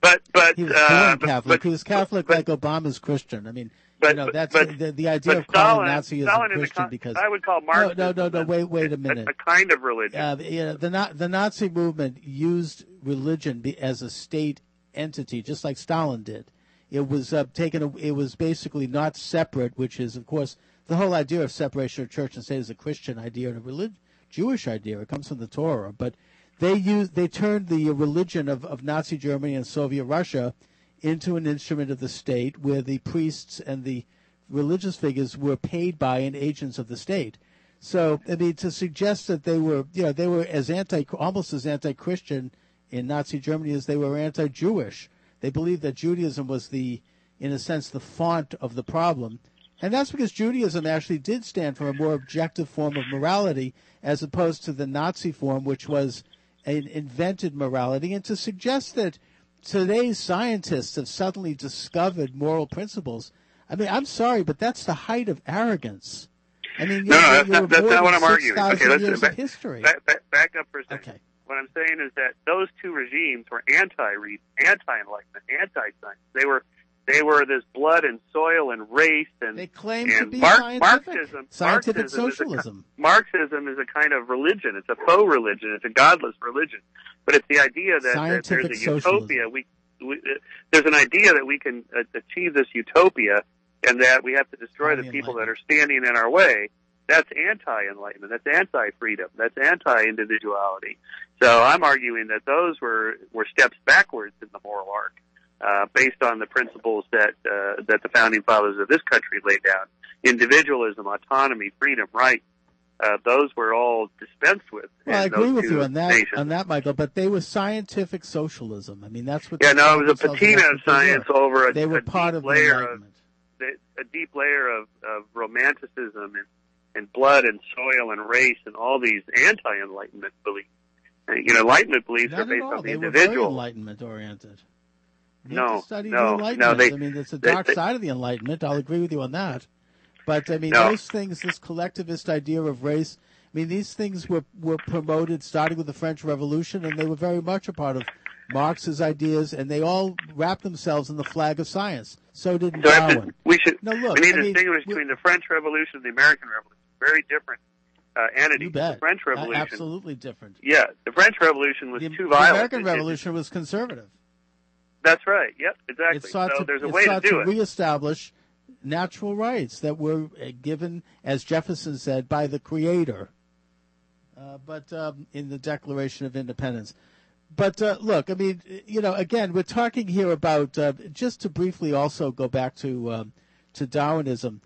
But but He was uh, born but- Catholic. but- he was Catholic like Obama's Christian. I mean, But- you know, that's but- the, the idea of calling Stalin- Stalin is a Christian con- because I would call no, Marxism no, no, no. Wait, wait a minute. a kind of religion. Uh, you know, the the Nazi movement used religion as a state entity, just like Stalin did. It was uh, taken. It was basically not separate, which is, of course, the whole idea of separation of church and state is a Christian idea and a relig- Jewish idea. It comes from the Torah, but they used they turned the religion of, of Nazi Germany and Soviet Russia into an instrument of the state, where the priests and the religious figures were paid by and agents of the state. So, I mean, to suggest that they were, you know, they were as anti, almost as anti-Christian in Nazi Germany as they were anti-Jewish. They believed that Judaism was the, in a sense, the font of the problem. And that's because Judaism actually did stand for a more objective form of morality as opposed to the Nazi form, which was invented morality. And to suggest that today's scientists have suddenly discovered moral principles, I mean, I'm sorry, but that's the height of arrogance. I mean, no, no, you're- that's not, that's not what I'm arguing. Okay, let's years back, of history. Back, back, back up for a second. Okay. What I'm saying is that those two regimes were anti anti-enlightenment, anti-science. They were they were this blood and soil and race and they claim and to be Mar- scientific, Marxism. scientific Marxism is a socialism. Marxism is a kind of religion. It's a faux religion. It's a godless religion. But it's the idea that, that there's a socialism. utopia. We, we uh, there's an idea that we can uh, achieve this utopia, and that we have to destroy the people that are standing in our way. That's anti-enlightenment. That's anti-freedom. That's anti-individuality. So I'm arguing that those were were steps backwards in the moral arc, uh, based on the principles that uh, that the founding fathers of this country laid down: individualism, autonomy, freedom, rights. Uh, those were all dispensed with. Well, I agree with you on that, nations. on that, Michael. But they were scientific socialism. I mean, that's what. Yeah, no, it was a patina of that's what they science over a, They were a part deep of the layer of a deep layer of, of romanticism and, and blood and soil and race and all these anti-enlightenment beliefs. You know, enlightenment beliefs Not are based on the They individual. Enlightenment oriented. You No, study no, the no, they- I mean, it's a they- dark they- side of the Enlightenment. I'll agree with you on that. But I mean, No. those things, this collectivist idea of race. I mean, these things were were promoted starting with the French Revolution, and they were very much a part of Marx's ideas, and they all wrapped themselves in the flag of science. So did So have to- Darwin. we should No, look, we need I to mean, distinguish between the French Revolution and the American Revolution. Very different uh, entities. You bet. The French Revolution, absolutely different. yeah, the French Revolution was The, too violent. the. American Revolution was conservative. That's right. Yep, exactly. It sought so to, there's a way to do to it. reestablish natural rights that were uh, given, as Jefferson said, by the Creator. Uh, but um, in the Declaration of Independence. But uh, look, I mean, you know, again, we're talking here about uh, just to briefly also go back to um, to Darwinism.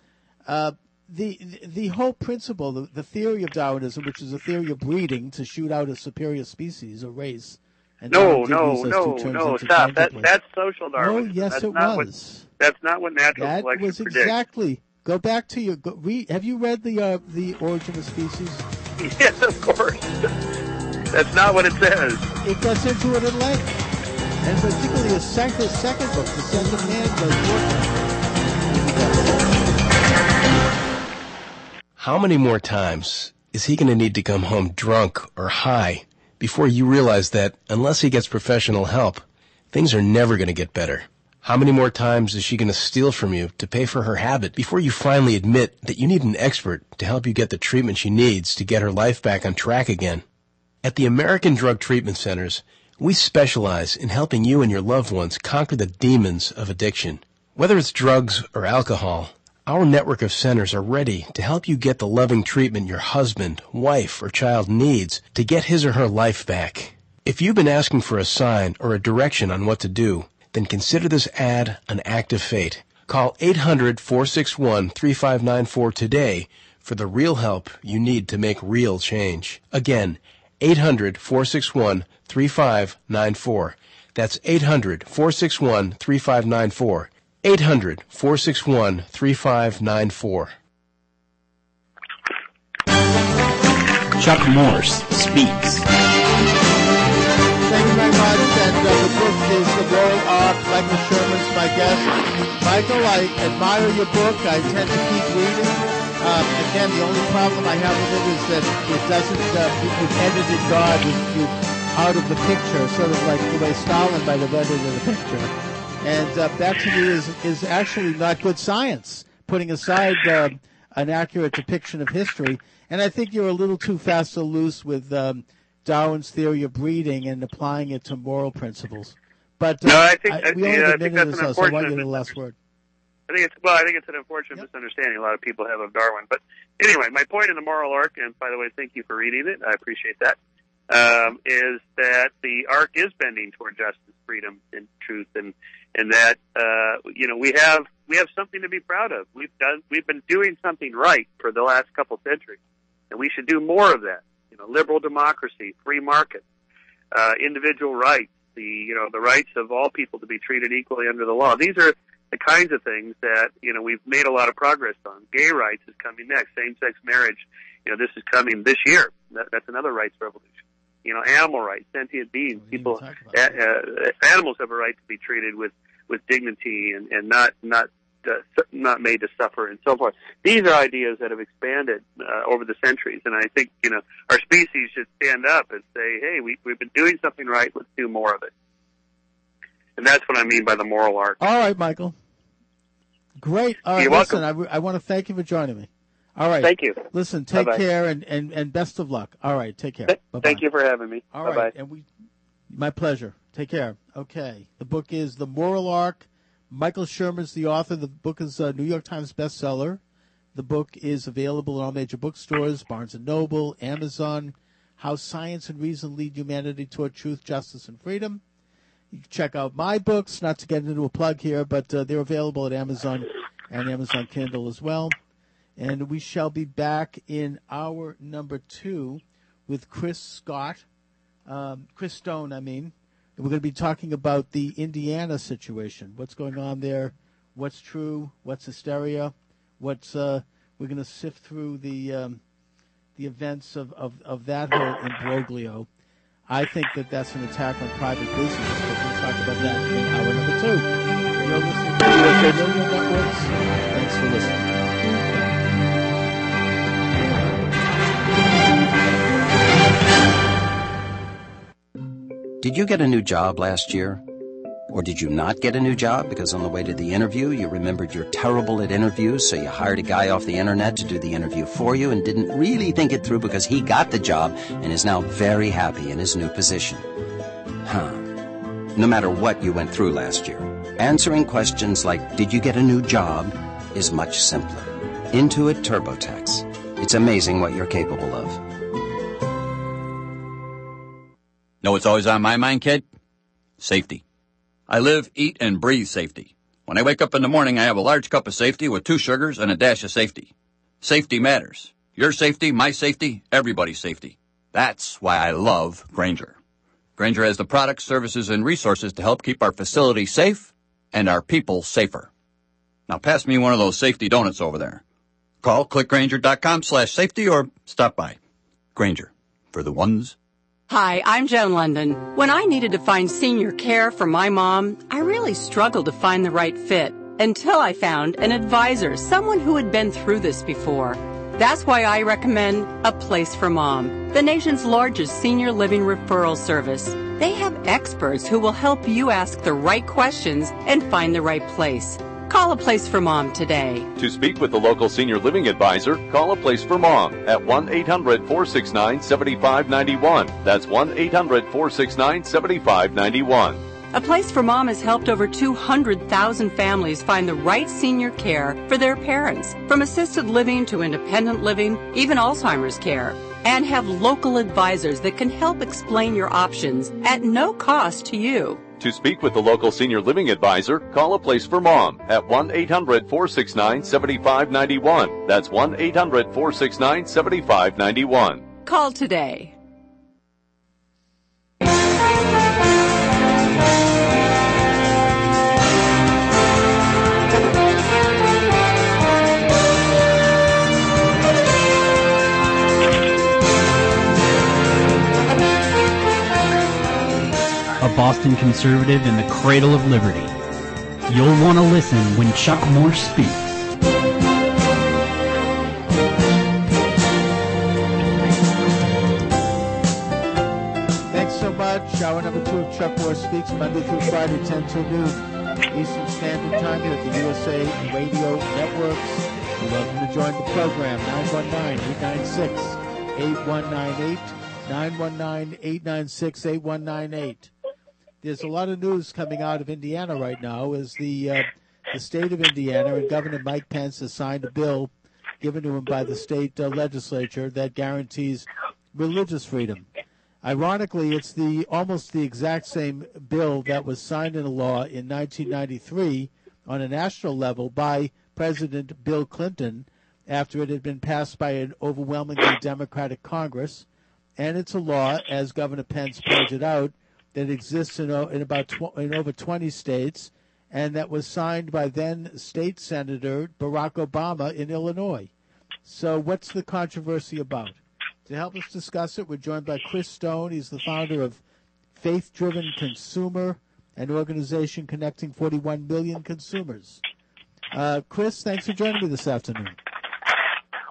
Uh, the the whole principle, the, the theory of Darwinism, which is a theory of breeding to shoot out a superior species, a race. And No, no, no, no, stop. That, that's social Darwinism. Oh, yes, that's it not was. What, that's not what natural That selection was predicts. exactly. Go back to your. Go, read, have you read the uh, the Origin of Species? (laughs) Yes, of course. That's not what it says. It gets into it at length, and particularly the second second book, the second man goes work. How many more times is he going to need to come home drunk or high before you realize that unless he gets professional help, things are never going to get better? How many more times is she going to steal from you to pay for her habit before you finally admit that you need an expert to help you get the treatment she needs to get her life back on track again? At the American Drug Treatment Centers, we specialize in helping you and your loved ones conquer the demons of addiction. Whether it's drugs or alcohol, our network of centers are ready to help you get the loving treatment your husband, wife, or child needs to get his or her life back. If you've been asking for a sign or a direction on what to do, then consider this ad an act of fate. Call 800-461-3594 today for the real help you need to make real change. Again, 800-461-3594. That's 800-461-3594. 800-461-3594. Chuck Morse speaks. Thank you very much. And uh, the book is The Moral Arc. Michael Shermer's my guest. Michael, I admire your book. I intend to keep reading. Um, again, the only problem I have with it is that it doesn't, uh, you- you've edited God you- you out of the picture, sort of like the way Stalin might have edited the picture. And uh, that to me is, is actually not good science, putting aside uh, an accurate depiction of history. And I think you're a little too fast or loose with um, Darwin's theory of breeding and applying it to moral principles. But uh, No, I think- I- we only yeah, have I a think that's an so, I want you the last word. I think it's well. I think it's an unfortunate misunderstanding a lot of people have of Darwin. But anyway, my point in the moral arc, and by the way, thank you for reading it. I appreciate that. Um, is that the arc is bending toward justice, freedom, and truth, and and that uh, you know we have we have something to be proud of. We've done we've been doing something right for the last couple centuries, and we should do more of that. You know, liberal democracy, free market, uh, individual rights, the you know the rights of all people to be treated equally under the law. These are the kinds of things that you know we've made a lot of progress on. Gay rights is coming next. Same-sex marriage, you know, this is coming this year. That, that's another rights revolution. You know, animal rights, sentient beings, people, uh, uh, animals have a right to be treated with with dignity and and not not uh, not made to suffer and so forth. These are ideas that have expanded uh, over the centuries, and I think you know our species should stand up and say, "Hey, we, we've been doing something right. Let's do more of it." And that's what I mean by the moral arc. All right, Michael. Great. All right, You're listen, welcome. I, I want to thank you for joining me. All right. Thank you. Listen, take Bye-bye. care and, and, and best of luck. All right, take care. Bye-bye. Thank you for having me. All Bye right, and we, my pleasure. Take care. Okay, the book is The Moral Arc. Michael Shermer's the author. The book is a New York Times bestseller. The book is available in all major bookstores: Barnes and Noble, Amazon. How Science and Reason Lead Humanity Toward Truth, Justice, and Freedom. You can check out my books. Not to get into a plug here, but uh, they're available at Amazon and Amazon Kindle as well. And we shall be back in hour number two with Chris Scott, um, Chris Stone, I mean. And we're going to be talking about the Indiana situation. What's going on there? What's true? What's hysteria? What's uh, we're going to sift through the um, the events of, of, of that whole imbroglio. I think that that's an attack on private business, but we'll talk about that in hour number two. You're listening to Radio Networks. Thanks for listening. Did you get a new job last year? Or did you not get a new job because on the way to the interview you remembered you're terrible at interviews, so you hired a guy off the internet to do the interview for you and didn't really think it through because he got the job and is now very happy in his new position? Huh. No matter what you went through last year, answering questions like, Did you get a new job? is much simpler. Intuit TurboTax. It's amazing what you're capable of. Know what's always on my mind, kid? Safety. I live, eat, and breathe safety. When I wake up in the morning, I have a large cup of safety with two sugars and a dash of safety. Safety matters. Your safety, my safety, everybody's safety. That's why I love Grainger. Grainger has the products, services, and resources to help keep our facility safe and our people safer. Now pass me one of those safety donuts over there. Call clickgrainger.com slash safety or stop by. Grainger, for the ones. Hi, I'm Joan London. When I needed to find senior care for my mom, I really struggled to find the right fit until I found an advisor, someone who had been through this before. That's why I recommend A Place for Mom, the nation's largest senior living referral service. They have experts who will help you ask the right questions and find the right place. Call a place for mom today. To speak with the local senior living advisor, call a place for mom at 1 800 469 7591. That's 1 800 469 7591. A Place for Mom has helped over 200,000 families find the right senior care for their parents, from assisted living to independent living, even Alzheimer's care, and have local advisors that can help explain your options at no cost to you. To speak with the local senior living advisor, call a place for mom at 1 800 469 7591. That's 1 800 469 7591. Call today. A Boston conservative in the cradle of liberty. You'll want to listen when Chuck Morse speaks. Thanks so much. Hour number two of Chuck Morse Speaks, Monday through Friday, 10 till noon. Eastern Standard Time here at the USA Radio Networks. You're welcome to join the program, 919-896-8198, 919-896-8198. There's a lot of news coming out of Indiana right now as the, uh, the state of Indiana and Governor Mike Pence has signed a bill given to him by the state uh, legislature that guarantees religious freedom. Ironically, it's the almost the exact same bill that was signed into law in 1993 on a national level by President Bill Clinton after it had been passed by an overwhelmingly Democratic Congress. And it's a law, as Governor Pence pointed out, that exists in, in about tw- in over 20 states, and that was signed by then State Senator Barack Obama in Illinois. So, what's the controversy about? To help us discuss it, we're joined by Chris Stone. He's the founder of Faith Driven Consumer, an organization connecting 41 million consumers. Uh, Chris, thanks for joining me this afternoon.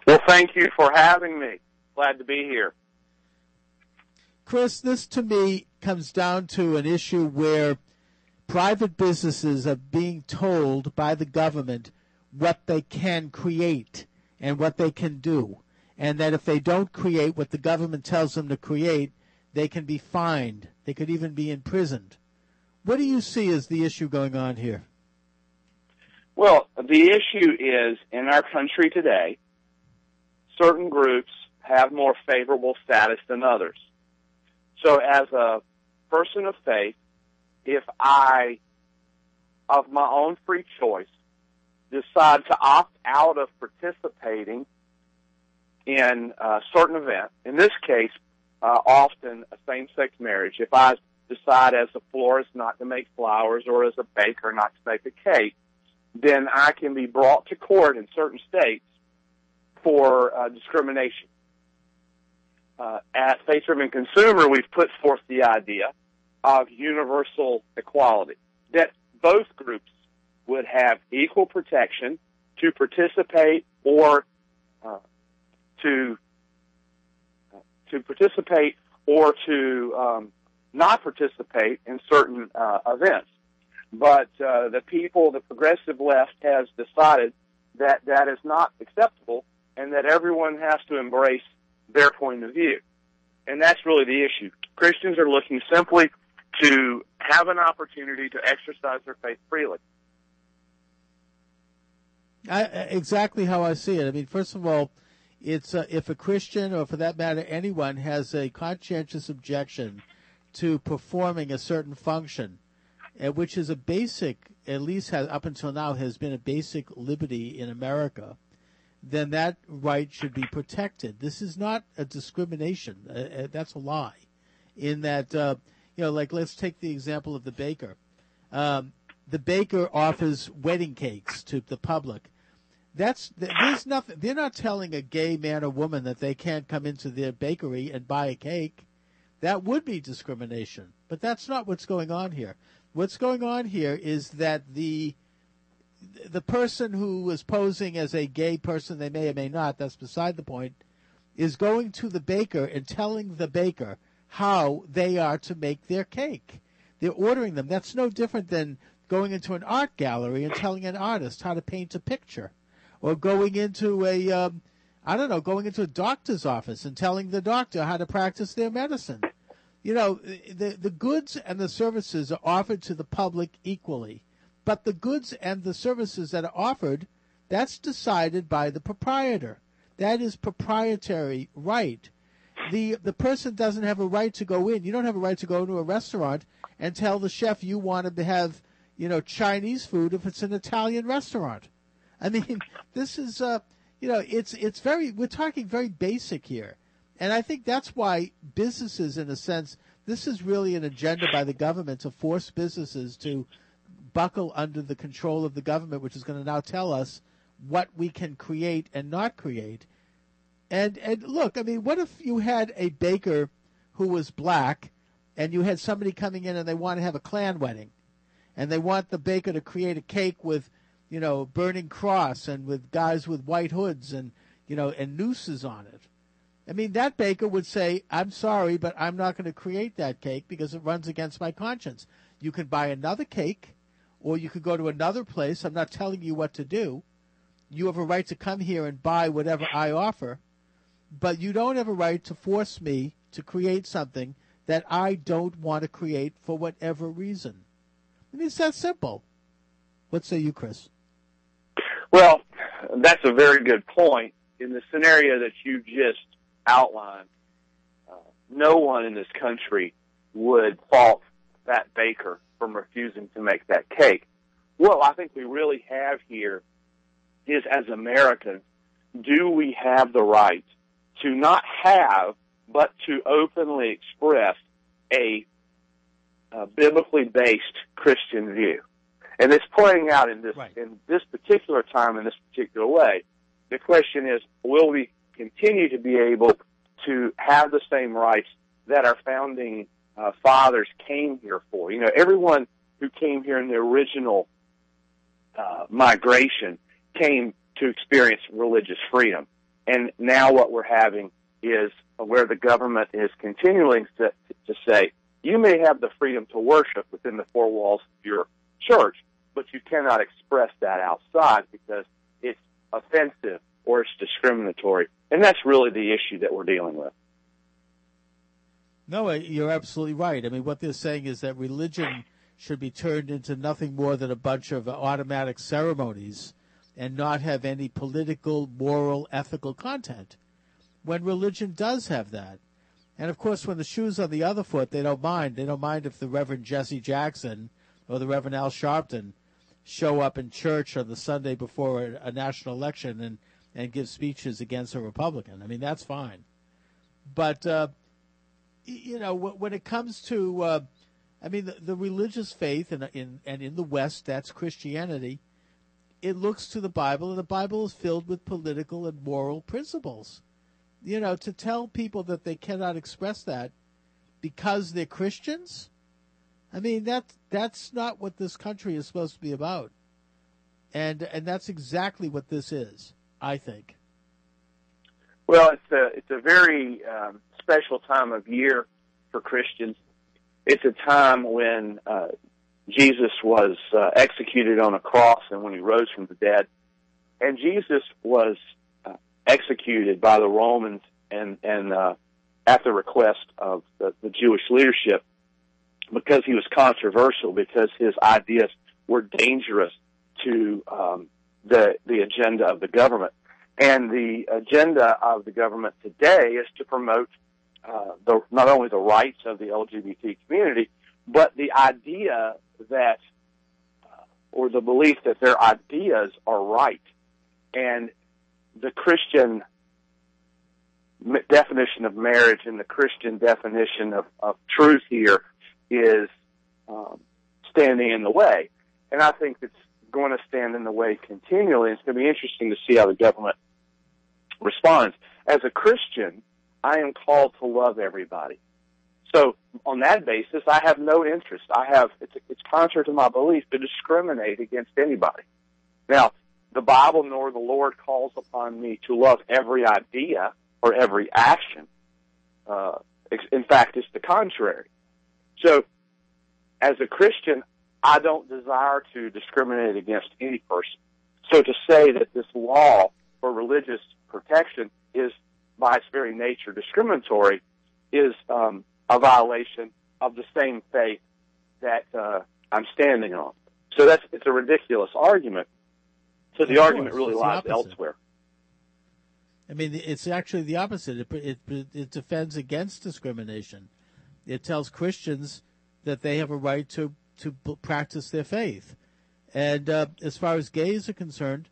Well, thank you for having me. Glad to be here. Chris, this to me comes down to an issue where private businesses are being told by the government what they can create and what they can do. And that if they don't create what the government tells them to create, they can be fined. They could even be imprisoned. What do you see as the issue going on here? Well, the issue is in our country today, certain groups have more favorable status than others. So as a person of faith, if I, of my own free choice, decide to opt out of participating in a certain event, in this case, uh, often a same-sex marriage, if I decide as a florist not to make flowers or as a baker not to make a cake, then I can be brought to court in certain states for uh, discrimination. Uh, at Faith Driven Consumer, we've put forth the idea of universal equality, that both groups would have equal protection to participate or uh, to to participate or to um, not participate in certain uh, events. But uh, the people, the progressive left, has decided that that is not acceptable, and that everyone has to embrace their point of view. And that's really the issue. Christians are looking simply to have an opportunity to exercise their faith freely. I, exactly how I see it. I mean, first of all, it's uh, if a Christian or for that matter anyone has a conscientious objection to performing a certain function, uh, which is a basic, at least has up until now has been a basic liberty in America, then that right should be protected. This is not a discrimination. Uh, uh, that's a lie. In that, uh, you know, like let's take the example of the baker. Um, the baker offers wedding cakes to the public. That's there's nothing. They're not telling a gay man or woman that they can't come into their bakery and buy a cake. That would be discrimination, but that's not what's going on here. What's going on here is that the the person who is posing as a gay person, they may or may not, that's beside the point, is going to the baker and telling the baker how they are to make their cake. They're ordering them. That's no different than going into an art gallery and telling an artist how to paint a picture, or going into a, um, I don't know, going into a doctor's office and telling the doctor how to practice their medicine. You know, the the goods and the services are offered to the public equally but the goods and the services that are offered, that's decided by the proprietor. That is proprietary right. The the person doesn't have a right to go in. You don't have a right to go into a restaurant and tell the chef you want to have, you know, Chinese food if it's an Italian restaurant. I (laughs) mean, this is uh, you know, it's it's very we're talking very basic here. And I think that's why businesses in a sense this is really an agenda by the government to force businesses to buckle under the control of the government, which is going to now tell us what we can create and not create. And and look, I mean, what if you had a baker who was black, and you had somebody coming in and they want to have a Klan wedding, and they want the baker to create a cake with, you know, burning cross and with guys with white hoods and you know and nooses on it. I mean, that baker would say, "I'm sorry, but I'm not going to create that cake because it runs against my conscience." You can buy another cake or you could go to another place. I'm not telling you what to do. You have a right to come here and buy whatever I offer, but you don't have a right to force me to create something that I don't want to create for whatever reason. I mean, it's that simple. What say you, Chris? Well, that's a very good point. In the scenario that you just outlined, uh, no one in this country would fault that baker from refusing to make that cake. What I think we really have here is as Americans, do we have the right to not have, but to openly express a, a biblically based Christian view? And it's playing out in this right. in this particular time in this particular way. The question is, will we continue to be able to have the same rights that our founding uh, fathers came here for. You know, everyone who came here in the original uh, migration came to experience religious freedom. And now what we're having is where the government is continuing to, to say, you may have the freedom to worship within the four walls of your church, but you cannot express that outside because it's offensive or it's discriminatory. And that's really the issue that we're dealing with. No, uh, you're absolutely right. I mean, what they're saying is that religion should be turned into nothing more than a bunch of automatic ceremonies and not have any political, moral, ethical content. When religion does have that. And of course, when the shoe's on the other foot, they don't mind. They don't mind if the Reverend Jesse Jackson or the Reverend Al Sharpton show up in church on the Sunday before a, a national election and, and give speeches against a Republican. I mean, that's fine. But uh, you know, when it comes to, uh, I mean, the, the religious faith, and in, and in the West, that's Christianity. It looks to the Bible, and the Bible is filled with political and moral principles. You know, to tell people that they cannot express that because they're Christians, I mean that that's not what this country is supposed to be about, and and that's exactly what this is. I think. Well, it's a it's a very um, special time of year for Christians. It's a time when uh, Jesus was uh, executed on a cross and when he rose from the dead. And Jesus was uh, executed by the Romans and, and uh, at the request of the, the Jewish leadership because he was controversial, because his ideas were dangerous to um, the, the agenda of the government. And the agenda of the government today is to promote uh, the, not only the rights of the LGBT community, but the idea that, uh, or the belief that their ideas are right. And the Christian definition of marriage and the Christian definition of, of truth here is um, standing in the way. And I think it's going to stand in the way continually. It's going to be interesting to see how the government responds. As a Christian, I am called to love everybody. So on that basis, I have no interest. I have it's, it's contrary to my belief to discriminate against anybody. Now, the Bible nor the Lord calls upon me to love every idea or every action. Uh, in fact, it's the contrary. So, as a Christian, I don't desire to discriminate against any person. So to say that this law for religious protection is by its very nature discriminatory is um, a violation of the same faith that uh, I'm standing on. So that's it's a ridiculous argument. So the Of argument course, really lies elsewhere. I mean, it's actually the opposite. It, it, it defends against discrimination. It tells Christians that they have a right to to practice their faith, and uh, as far as gays are concerned,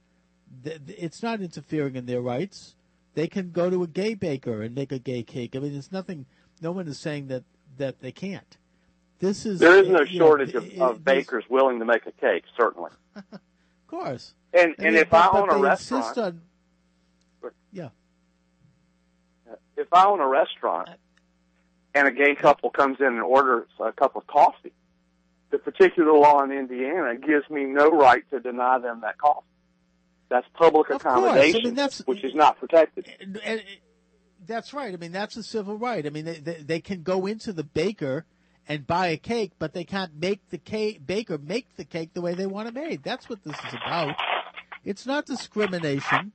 th- th- it's not interfering in their rights. They can go to a gay baker and make a gay cake. I mean, it's nothing. No one is saying that that they can't. This is There is no you know, shortage of, it- of bakers willing to make a cake, certainly. (laughs) Of course. And and if but- I own a restaurant, on- yeah. if I own a restaurant and a gay couple comes in and orders a cup of coffee, the particular law in Indiana gives me no right to deny them that coffee. That's public course. I mean, accommodation, that's- which is not protected. And- and- that's right. I mean, that's a civil right. I mean, they, they, they can go into the baker and buy a cake, but they can't make the cake baker make the cake the way they want it made. That's what this is about. It's not discrimination.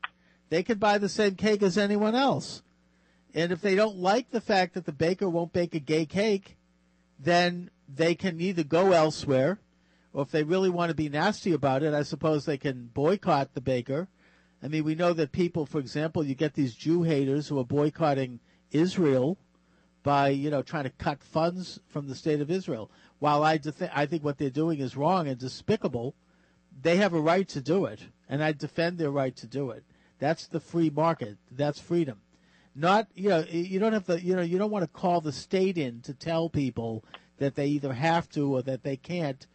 They can buy the same cake as anyone else. And if they don't like the fact that the baker won't bake a gay cake, then they can either go elsewhere, or if they really want to be nasty about it, I suppose they can boycott the baker. I mean, we know that people, for example, you get these Jew haters who are boycotting Israel by, you know, trying to cut funds from the state of Israel. While I, def- I think what they're doing is wrong and despicable, they have a right to do it, and I defend their right to do it. That's the free market. That's freedom. Not, you know, you don't have to, you know, you don't want to call the state in to tell people that they either have to or that they can't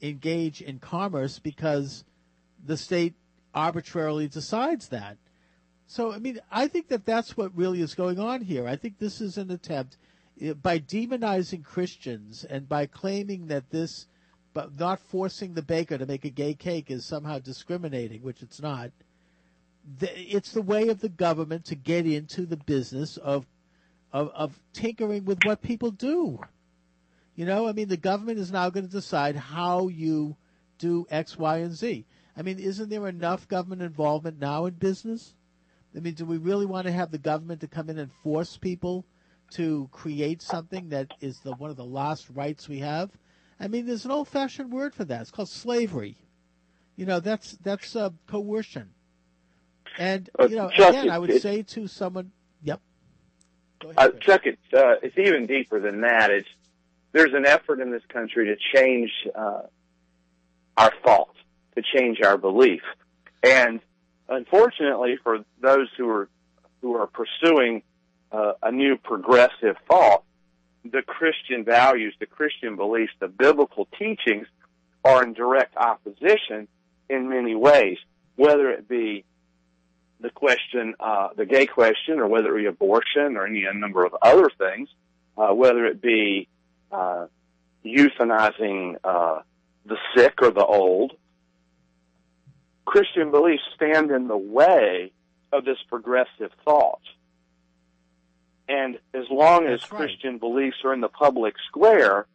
engage in commerce because the state arbitrarily decides that. So, I mean, I think that that's what really is going on here. I think this is an attempt eh, by demonizing Christians and by claiming that this, but not forcing the baker to make a gay cake is somehow discriminating, which it's not. It's the way of the government to get into the business of, of, of tinkering with what people do. You know, I mean, the government is now going to decide how you do X, Y, and Z. I mean, isn't there enough government involvement now in business? I mean, do we really want to have the government to come in and force people to create something that is the one of the last rights we have? I mean, there's an old-fashioned word for that. It's called slavery. You know, that's that's uh, coercion. And Uh, you know, Chuck, again, I would it- say to someone, "Yep, Uh, Chuck, it's uh, it's even deeper than that. It's there's an effort in this country to change uh, our thought, to change our belief, and unfortunately for those who are who are pursuing uh, a new progressive thought, the Christian values, the Christian beliefs, the biblical teachings are in direct opposition in many ways, whether it be the question, uh, the gay question, or whether it be abortion or any number of other things, uh, whether it be uh, euthanizing uh, the sick or the old. Christian beliefs stand in the way of this progressive thought. And as long as Christian beliefs are in the public square,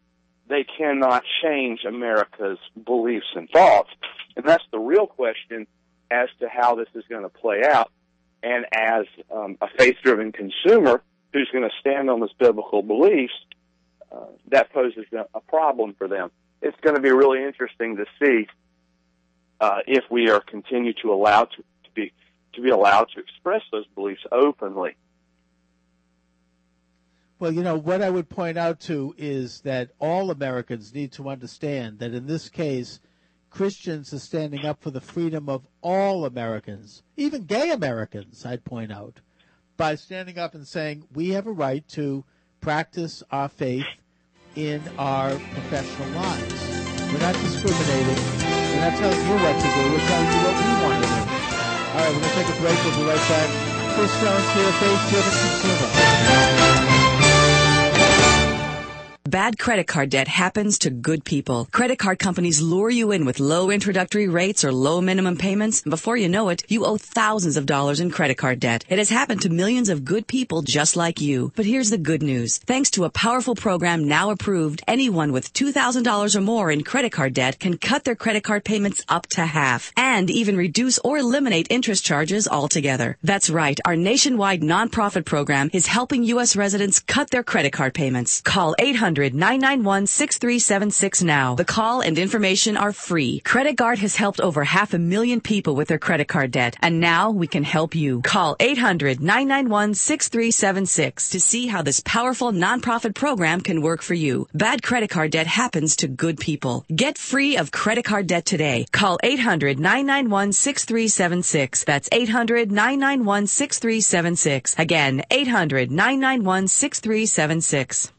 they cannot change America's beliefs and thoughts. And that's the real question as to how this is going to play out. And as um, a faith-driven consumer who's going to stand on this biblical beliefs, uh, that poses a a problem for them. It's going to be really interesting to see uh, if we are continue to allow to, to be to be allowed to express those beliefs openly. Well, you know, what I would point out to is that all Americans need to understand that in this case, Christians are standing up for the freedom of all Americans, even gay Americans, I'd point out, by standing up and saying we have a right to practice our faith in our professional lives. We're not discriminating. We're not telling you what to do. We're telling you what we want to do. All right, we're going to take a break. We'll be right back. Chris Stone here, Faith Driven Consumer. Bad credit card debt happens to good people. Credit card companies lure you in with low introductory rates or low minimum payments. And before you know it, you owe thousands of dollars in credit card debt. It has happened to millions of good people just like you. But here's the good news. Thanks to a powerful program now approved, anyone with $2,000 or more in credit card debt can cut their credit card payments up to half and even reduce or eliminate interest charges altogether. That's right. Our nationwide nonprofit program is helping U.S. residents cut their credit card payments. Call 800 800-991-6376 now. The call and information are free. Credit Guard has helped over half a million people with their credit card debt, and now we can help you. Call 800-991-6376 to see how this powerful nonprofit program can work for you. Bad credit card debt happens to good people. Get free of credit card debt today. Call 800-991-6376. That's 800-991-6376. Again, 800-991-6376.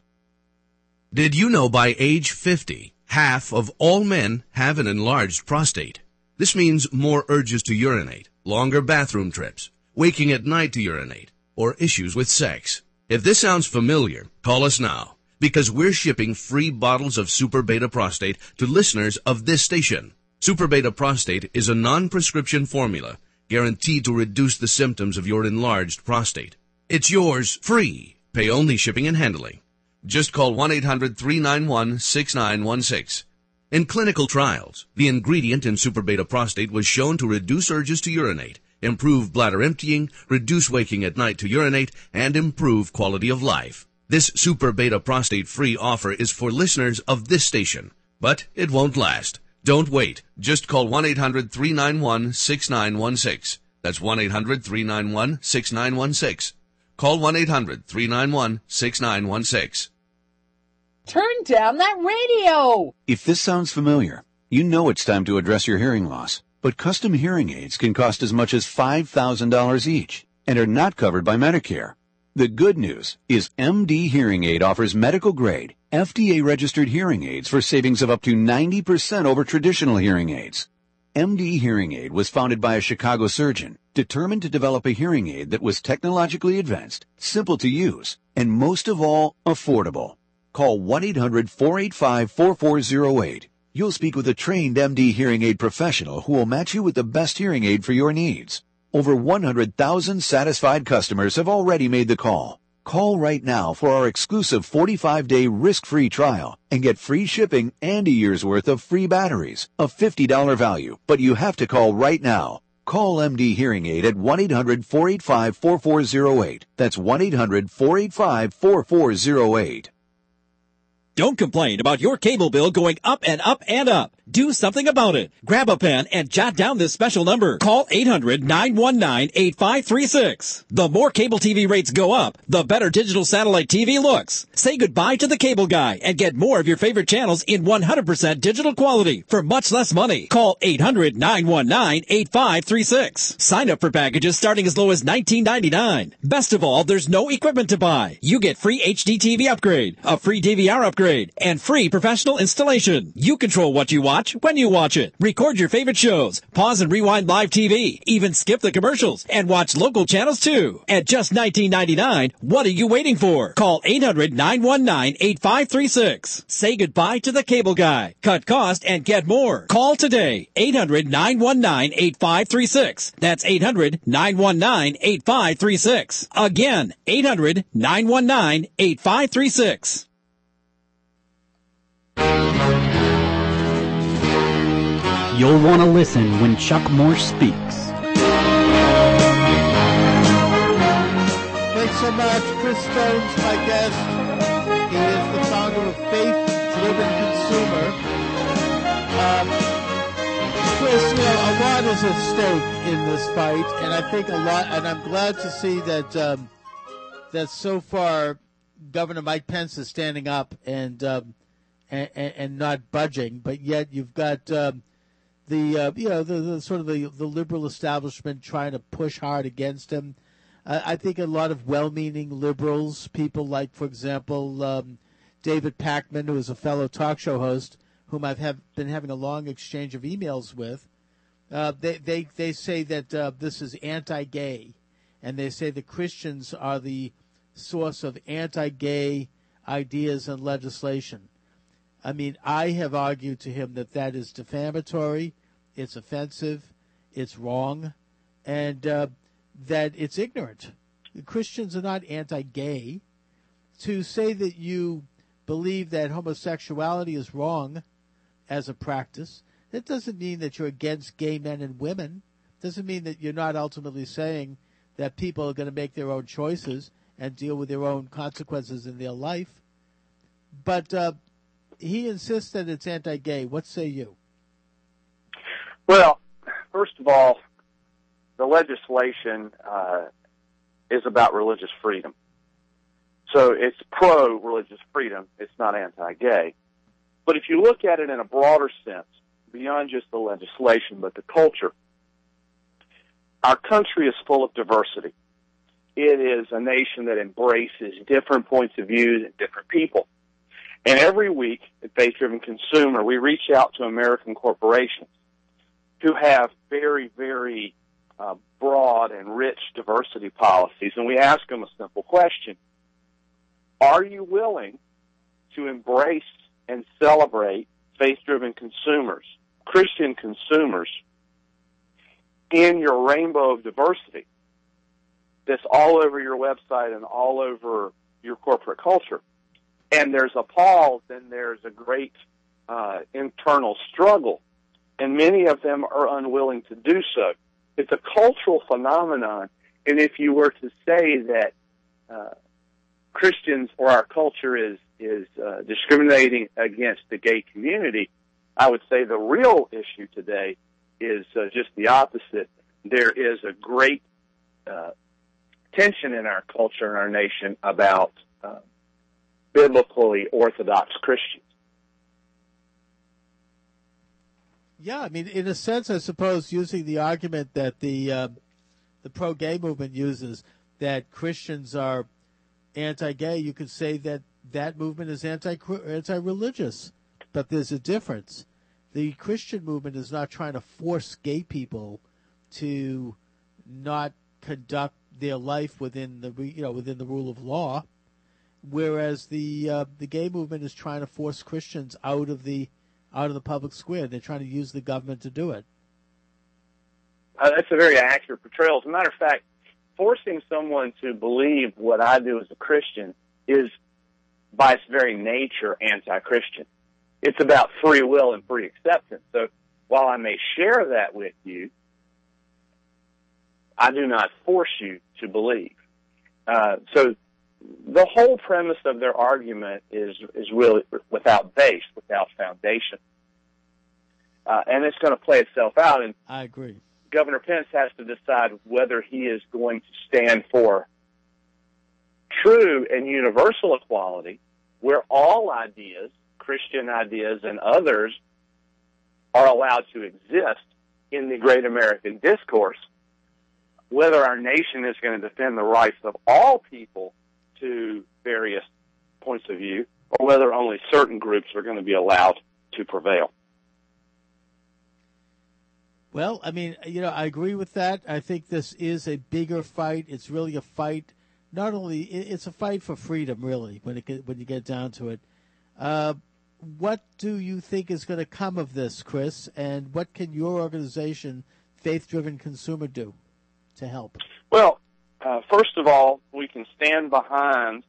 Did you know by age 50, half of all men have an enlarged prostate? This means more urges to urinate, longer bathroom trips, waking at night to urinate, or issues with sex. If this sounds familiar, call us now because we're shipping free bottles of Super Beta Prostate to listeners of this station. Super Beta Prostate is a non-prescription formula guaranteed to reduce the symptoms of your enlarged prostate. It's yours free. Pay only shipping and handling. Just call 1-800-391-6916. In clinical trials, the ingredient in Super Beta Prostate was shown to reduce urges to urinate, improve bladder emptying, reduce waking at night to urinate, and improve quality of life. This Super Beta Prostate free offer is for listeners of this station, but it won't last. Don't wait. Just call 1-800-391-6916. That's 1-800-391-6916. Call 1-800-391-6916. Turn down that radio! If this sounds familiar, you know it's time to address your hearing loss. But custom hearing aids can cost as much as $5,000 each and are not covered by Medicare. The good news is MD Hearing Aid offers medical grade, FDA registered hearing aids for savings of up to 90% over traditional hearing aids. MD Hearing Aid was founded by a Chicago surgeon determined to develop a hearing aid that was technologically advanced, simple to use, and most of all, affordable. Call 1-800-485-4408. You'll speak with a trained MD hearing aid professional who will match you with the best hearing aid for your needs. Over 100,000 satisfied customers have already made the call. Call right now for our exclusive 45-day risk-free trial and get free shipping and a year's worth of free batteries, a $50 value. But you have to call right now. Call MD Hearing Aid at 1-800-485-4408. That's 1-800-485-4408. Don't complain about your cable bill going up and up and up. Do something about it. Grab a pen and jot down this special number. Call 800-919-8536. The more cable TV rates go up, the better digital satellite TV looks. Say goodbye to the cable guy and get more of your favorite channels in 100% digital quality for much less money. Call 800-919-8536. Sign up for packages starting as low as $19.99. Best of all, there's no equipment to buy. You get free HD TV upgrade, a free DVR upgrade, and free professional installation. You control what you watch when you watch it. Record your favorite shows, pause and rewind live TV, even skip the commercials, and watch local channels too. At just $19.99, what are you waiting for? Call 800-919-8536. Say goodbye to the cable guy. Cut cost and get more. Call today. 800-919-8536. That's 800-919-8536. Again, 800-919-8536. You'll want to listen when Chuck Morse speaks. Thanks so much, Chris Stones, my guest. He is the founder of Faith Driven Consumer. Um, Chris, you know, a lot is at stake in this fight, and I think a lot, and I'm glad to see that um, that so far Governor Mike Pence is standing up and um, and, and, not budging, but yet you've got um, the uh, you know the, the sort of the the liberal establishment trying to push hard against him. Uh, I think a lot of well-meaning liberals, people like, for example, um, David Pakman, who is a fellow talk show host, whom I've have been having a long exchange of emails with. Uh, they, they they say that uh, this is anti-gay, and they say the Christians are the source of anti-gay ideas and legislation. I mean, I have argued to him that that is defamatory, it's offensive, it's wrong, and uh, that it's ignorant. Christians are not anti-gay. To say that you believe that homosexuality is wrong as a practice, that doesn't mean that you're against gay men and women. It Doesn't mean that you're not ultimately saying that people are going to make their own choices and deal with their own consequences in their life. But uh, he insists that it's anti-gay. What say you? Well, first of all, the legislation uh, is about religious freedom. So it's pro religious freedom. It's not anti gay. But if you look at it in a broader sense, beyond just the legislation, but the culture, our country is full of diversity. It is a nation that embraces different points of view and different people. And every week at Faith Driven Consumer, we reach out to American corporations who have very, very uh, broad and rich diversity policies, and we ask them a simple question Are you willing to embrace and celebrate faith driven consumers, Christian consumers, in your rainbow of diversity that's all over your website and all over your corporate culture? And there's a pause, and there's a great uh, internal struggle, and many of them are unwilling to do so. It's a cultural phenomenon. And if you were to say that uh, Christians or our culture is is uh, discriminating against the gay community, I would say the real issue today is uh, just the opposite. There is a great uh, tension in our culture and our nation about uh, biblically orthodox Christians. Yeah, I mean, in a sense, I suppose using the argument that the uh, the pro gay movement uses that Christians are anti-gay, you could say that that movement is anti anti-religious, but there's a difference. The Christian movement is not trying to force gay people to not conduct their life within the you know within the rule of law, whereas the uh, the gay movement is trying to force Christians out of the out of the public square. They're trying to use the government to do it. Uh, that's a very accurate portrayal. As a matter of fact, forcing someone to believe what I do as a Christian is, by its very nature, anti-Christian. It's about free will and free acceptance. So while I may share that with you, I do not force you to believe. Uh, so the whole premise of their argument is is really without base, without foundation, uh, and it's going to play itself out. And I agree. Governor Pence has to decide whether he is going to stand for true and universal equality, where all ideas, Christian ideas and others, are allowed to exist in the great American discourse. Whether our nation is going to defend the rights of all people to various points of view, or whether only certain groups are going to be allowed to prevail. Well, I mean, you know, I agree with that. I think this is a bigger fight. It's really a fight. Not only it's a fight for freedom, really, when it when you get down to it. Uh, what do you think is going to come of this, Chris? And what can your organization, Faith Driven Consumer, do to help? Well, uh, first of all, we can stand behind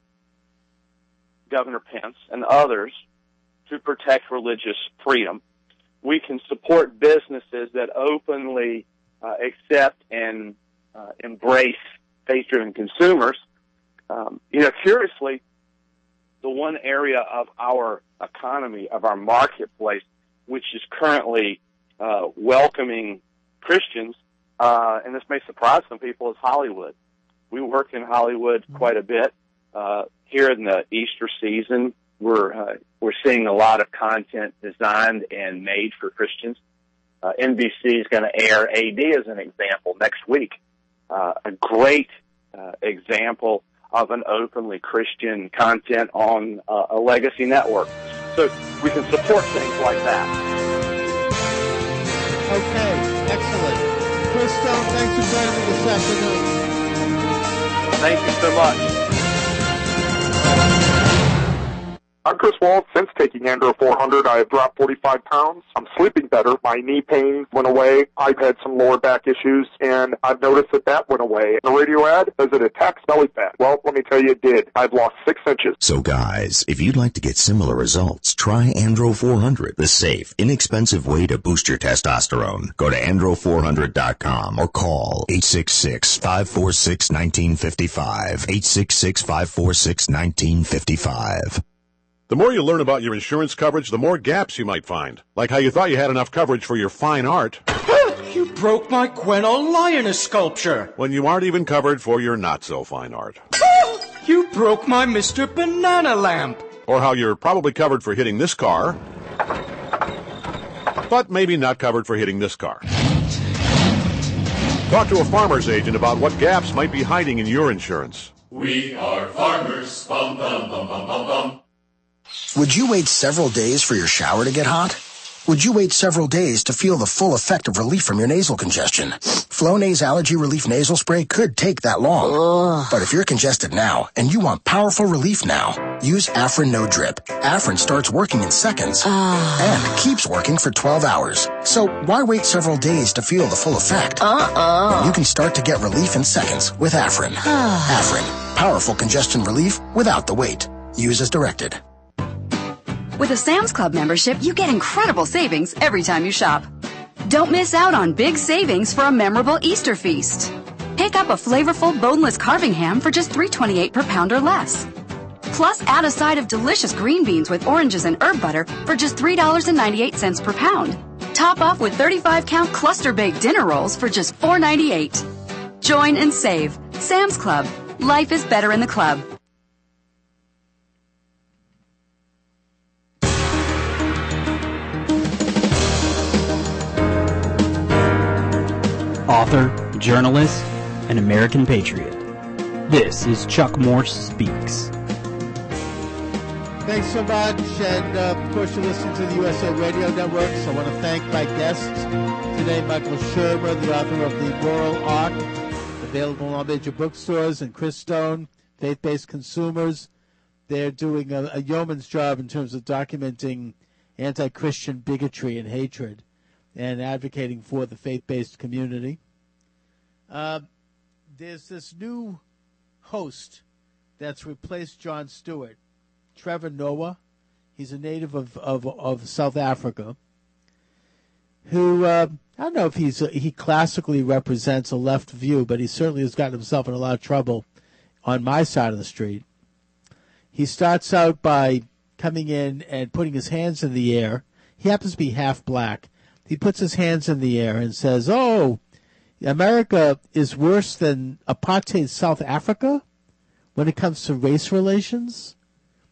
Governor Pence and others to protect religious freedom. We can support businesses that openly uh, accept and uh, embrace faith-driven consumers. Um, you know, curiously, the one area of our economy, of our marketplace, which is currently uh, welcoming Christians, uh, and this may surprise some people, is Hollywood. We work in Hollywood quite a bit. Uh, here in the Easter season, we're uh, we're seeing a lot of content designed and made for Christians. Uh, NBC is going to air AD as an example next week. Uh, a great uh, example of an openly Christian content on uh, a legacy network. So we can support things like that. Okay, excellent. Chris Stone, thanks for joining me this afternoon. Thank you so much. I'm Chris Wald. Since taking Andro 400, I have dropped 45 pounds. I'm sleeping better. My knee pain went away. I've had some lower back issues, and I've noticed that that went away. The radio ad, says it attacks belly fat? Well, let me tell you, it did. I've lost six inches. So guys, if you'd like to get similar results, try Andro 400, the safe, inexpensive way to boost your testosterone. Go to andro400.com or call 866-546-1955. 866-546-1955. The more you learn about your insurance coverage, the more gaps you might find. Like how you thought you had enough coverage for your fine art. (gasps) you broke my Quenol lioness sculpture. When you aren't even covered for your not so fine art. (gasps) you broke my Mr. Banana lamp. Or how you're probably covered for hitting this car, but maybe not covered for hitting this car. Talk to a farmer's agent about what gaps might be hiding in your insurance. We are farmers. Bum, bum, bum, bum, bum, bum. Would you wait several days for your shower to get hot? Would you wait several days to feel the full effect of relief from your nasal congestion? Flonase Allergy Relief Nasal Spray could take that long. Ugh. But if you're congested now and you want powerful relief now, use Afrin No Drip. Afrin starts working in seconds uh. and keeps working for 12 hours. So why wait several days to feel the full effect? Uh-uh. You can start to get relief in seconds with Afrin. Afrin, powerful congestion relief without the wait. Use as directed. With a Sam's Club membership, you get incredible savings every time you shop. Don't miss out on big savings for a memorable Easter feast. Pick up a flavorful boneless carving ham for just $3.28 per pound or less. Plus, add a side of delicious green beans with oranges and herb butter for just $3.98 per pound. Top off with 35 count cluster baked dinner rolls for just $4.98. Join and save. Sam's Club. Life is better in the club. Author, journalist, and American patriot. This is Chuck Morse Speaks. Thanks so much. And uh, of course, you're listening to the USA Radio Network. So I want to thank my guests today Michael Shermer, the author of The Moral Arc, available in all major bookstores, and Chris Stone, Faith Based Consumers. They're doing a, a yeoman's job in terms of documenting anti Christian bigotry and hatred and advocating for the faith based community. Uh, there's this new host that's replaced Jon Stewart, Trevor Noah. He's a native of, of, of South Africa, who uh, I don't know if he's he classically represents a left view, but he certainly has gotten himself in a lot of trouble on my side of the street. He starts out by coming in and putting his hands in the air. He happens to be half black, he puts his hands in the air and says, "Oh, America is worse than apartheid South Africa when it comes to race relations."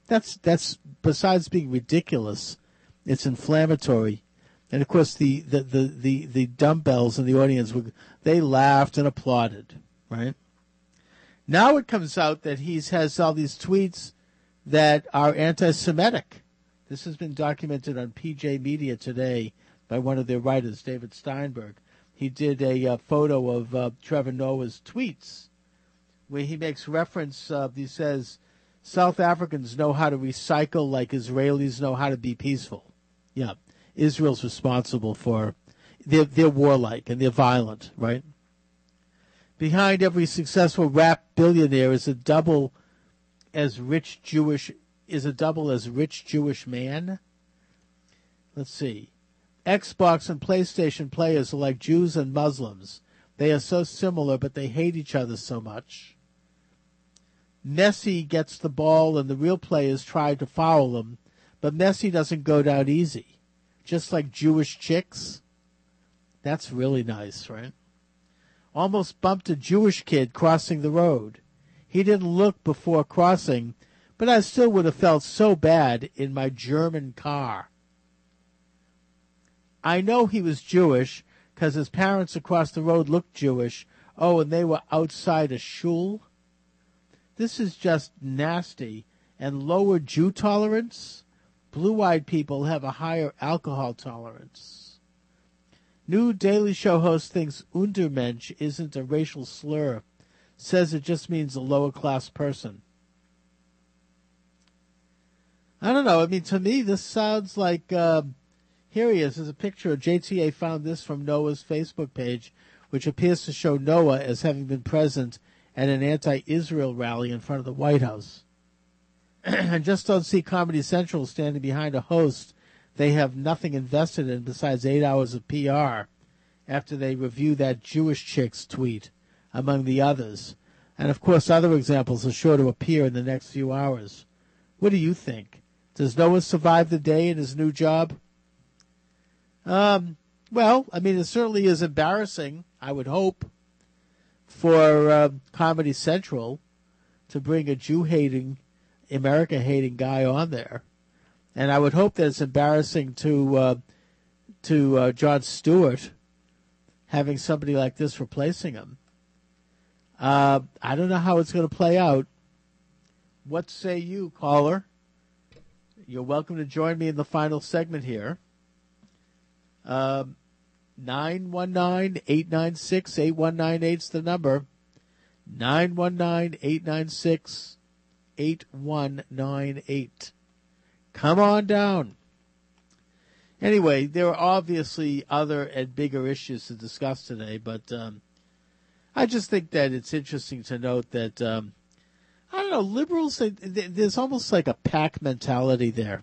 That's that's besides being ridiculous, it's inflammatory. And of course, the, the, the, the, the dumbbells in the audience, were, they laughed and applauded, right? Now it comes out that he has all these tweets that are anti Semitic. This has been documented on PJ Media today by one of their writers, David Steinberg. He did a uh, photo of uh, Trevor Noah's tweets where he makes reference, uh, he says, South Africans know how to recycle like Israelis know how to be peaceful. Yeah, Israel's responsible for, they're, they're warlike and they're violent, right? Behind every successful rap billionaire is a double as rich Jewish, is a double as rich Jewish man. Let's see. Xbox and PlayStation players are like Jews and Muslims. They are so similar, but they hate each other so much. Messi gets the ball, and the real players try to foul him, but Messi doesn't go down easy. Just like Jewish chicks. That's really nice, right? Almost bumped a Jewish kid crossing the road. He didn't look before crossing, but I still would have felt so bad in my German car. I know he was Jewish because his parents across the road looked Jewish. Oh, and they were outside a shul. This is just nasty. And lower Jew tolerance. Blue-eyed people have a higher alcohol tolerance. New Daily Show host thinks Untermensch isn't a racial slur. Says it just means a lower class person. I don't know. I mean, to me, this sounds like. Uh, here he is. There's a picture. Of JTA found this from Noah's Facebook page, which appears to show Noah as having been present at an anti Israel rally in front of the White House. (clears throat) and just don't see Comedy Central standing behind a host they have nothing invested in besides eight hours of PR after they review that Jewish chick's tweet, among the others. And of course, other examples are sure to appear in the next few hours. What do you think? Does Noah survive the day in his new job? Um, well, I mean, it certainly is embarrassing, I would hope, for uh, Comedy Central to bring a Jew hating, America hating guy on there. And I would hope that it's embarrassing to uh, to uh, Jon Stewart having somebody like this replacing him. Uh, I don't know how it's going to play out. What say you, caller? You're welcome to join me in the final segment here. Um, 919-896-8198 is the number. 919-896-8198. Come on down. Anyway, there are obviously other and bigger issues to discuss today, but um, I just think that it's interesting to note that um, I don't know liberals. They, they, there's almost like a pack mentality there.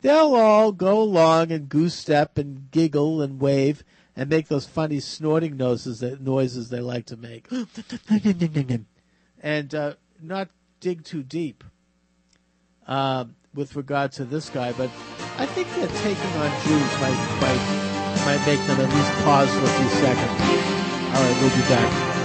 They'll all go along and goose step and giggle and wave and make those funny snorting noses that noises they like to make, (gasps) and uh, not dig too deep. Um, with regard to this guy, but I think that taking on Jews might might might make them at least pause for a few seconds. All right, we'll be back.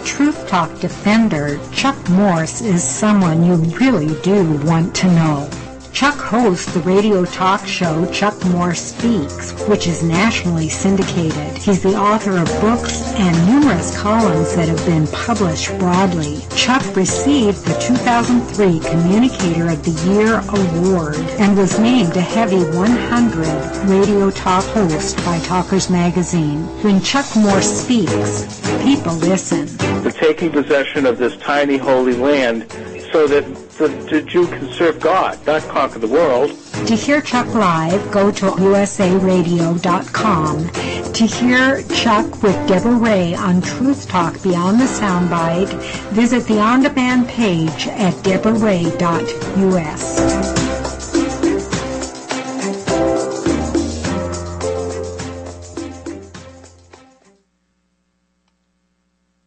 Truth Talk defender, Chuck Morse is someone you really do want to know. Chuck hosts the radio talk show Chuck Morse Speaks, which is nationally syndicated. He's the author of books and numerous columns that have been published broadly. Chuck received the 2003 Communicator of the Year award and was named a Heavy 100 radio talk host by Talkers Magazine. When Chuck Morse speaks, people listen. The taking possession of this tiny holy land so that the, the Jew can serve God, not conquer the world. To hear Chuck live, go to usaradio.com. To hear Chuck with Deborah Ray on Truth Talk Beyond the Soundbite, visit the on-demand page at deborahray.us.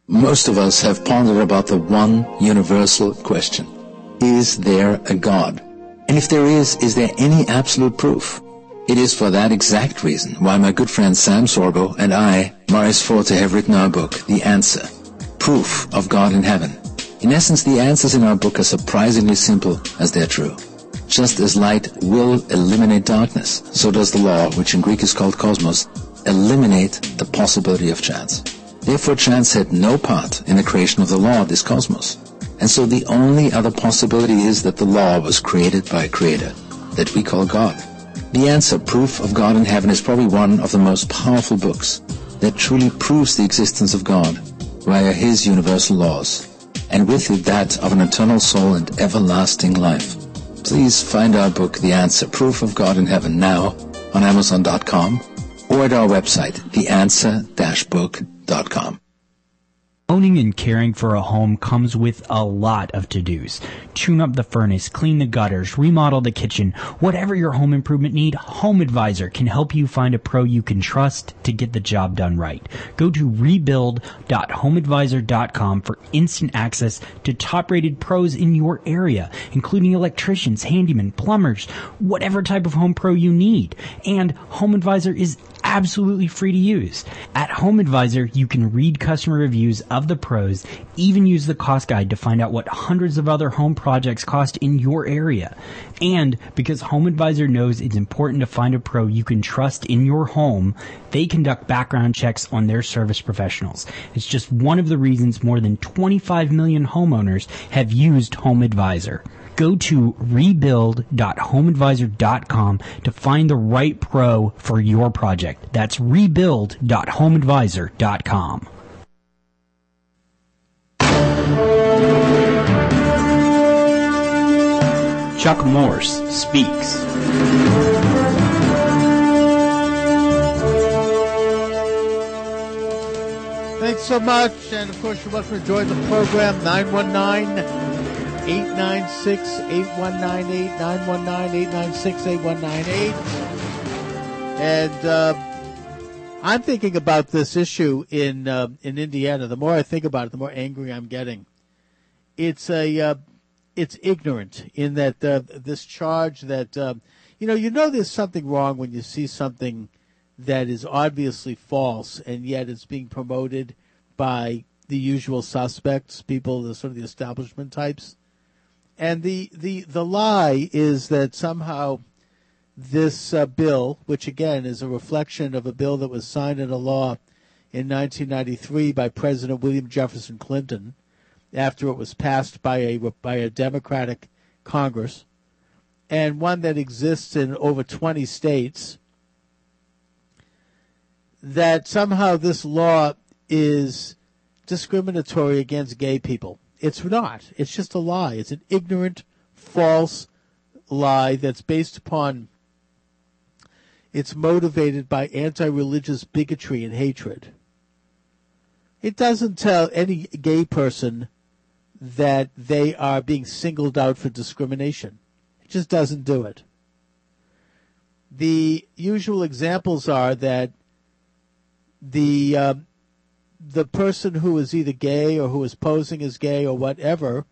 Most of us have pondered about the one universal question. Is there a God? And if there is, is there any absolute proof? It is for that exact reason why my good friend Sam Sorbo and I, Morris Forte, have written our book, The Answer, Proof of God in Heaven. In essence, the answers in our book are surprisingly simple as they're true. Just as light will eliminate darkness, so does the law, which in Greek is called cosmos, eliminate the possibility of chance. Therefore, chance had no part in the creation of the law of this cosmos. And so the only other possibility is that the law was created by a creator, that we call God. The answer, Proof of God in Heaven, is probably one of the most powerful books that truly proves the existence of God via His universal laws, and with it that of an eternal soul and everlasting life. Please find our book, The Answer, Proof of God in Heaven, now on Amazon.com or at our website, theanswer-book.com. Owning and caring for a home comes with a lot of to-dos. Tune up the furnace, clean the gutters, remodel the kitchen. Whatever your home improvement need, Home Advisor can help you find a pro you can trust to get the job done right. Go to rebuild.homeadvisor.com for instant access to top-rated pros in your area, including electricians, handymen, plumbers, whatever type of home pro you need. And Home Advisor is absolutely free to use. At Home Advisor, you can read customer reviews of the pros, even use the cost guide to find out what hundreds of other home projects cost in your area. And because Home Advisor knows it's important to find a pro you can trust in your home, they conduct background checks on their service professionals. It's just one of the reasons more than 25 million homeowners have used Home Advisor. Go to rebuild.homeadvisor.com to find the right pro for your project. That's rebuild.homeadvisor.com. Chuck Morse speaks. Thanks so much. And of course, you're welcome to join the program 919 896 8198. 919 896 8198. And uh, I'm thinking about this issue in uh, in Indiana. The more I think about it, the more angry I'm getting. It's a uh, it's ignorant in that uh, this charge that uh, you know you know there's something wrong when you see something that is obviously false and yet it's being promoted by the usual suspects, people, the sort of the establishment types. And the the the lie is that somehow this uh, bill, which again is a reflection of a bill that was signed into law in 1993 by President William Jefferson Clinton, after it was passed by a by a Democratic Congress, and one that exists in over 20 states. That somehow this law is discriminatory against gay people. It's not. It's just a lie. It's an ignorant, false lie that's based upon. It's motivated by anti-religious bigotry and hatred. It doesn't tell any gay person that they are being singled out for discrimination. It just doesn't do it. The usual examples are that the uh, the person who is either gay or who is posing as gay or whatever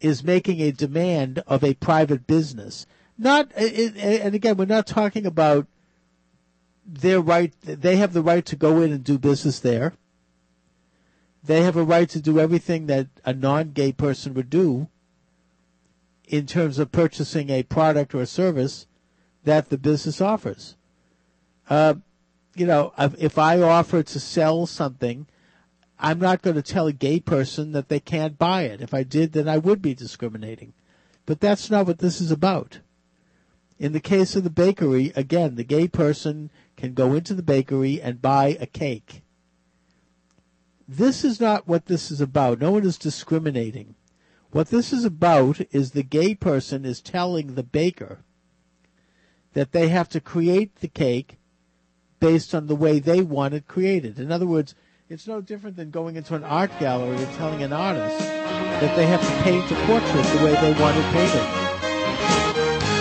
is making a demand of a private business. Not, and again, we're not talking about their right. They have the right to go in and do business there. They have a right to do everything that a non-gay person would do in terms of purchasing a product or a service that the business offers. Uh, you know, if I offer to sell something, I'm not going to tell a gay person that they can't buy it. If I did, then I would be discriminating. But that's not what this is about. In the case of the bakery, again, the gay person can go into the bakery and buy a cake. This is not what this is about. No one is discriminating. What this is about is the gay person is telling the baker that they have to create the cake based on the way they want it created. In other words, it's no different than going into an art gallery and telling an artist that they have to paint a portrait the way they want it painted.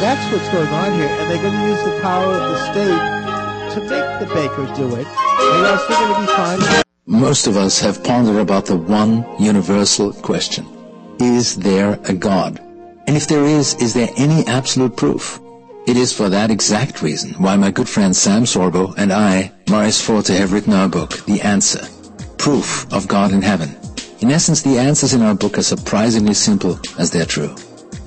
That's what's going on here, and they're going to use the power of the state to make the baker do it, or else they're going to be fined. Most of us have pondered about the one universal question. Is there a God? And if there is, is there any absolute proof? It is for that exact reason why my good friend Sam Sorbo and I, Maurice Forte, have written our book, The Answer, Proof of God in Heaven. In essence, the answers in our book are surprisingly simple as they're true.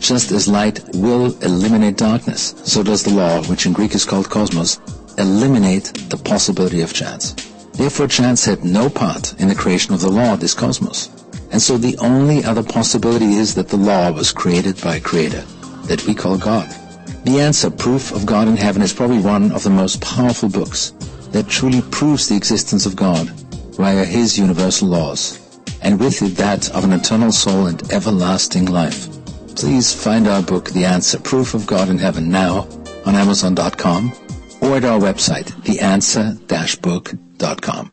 Just as light will eliminate darkness, so does the law, which in Greek is called cosmos, eliminate the possibility of chance. Therefore, chance had no part in the creation of the law of this cosmos. And so the only other possibility is that the law was created by a creator that we call God. The Answer, Proof of God in Heaven, is probably one of the most powerful books that truly proves the existence of God via His universal laws, and with it that of an eternal soul and everlasting life. Please find our book, The Answer, Proof of God in Heaven, now on Amazon.com or at our website, theanswer-book.com.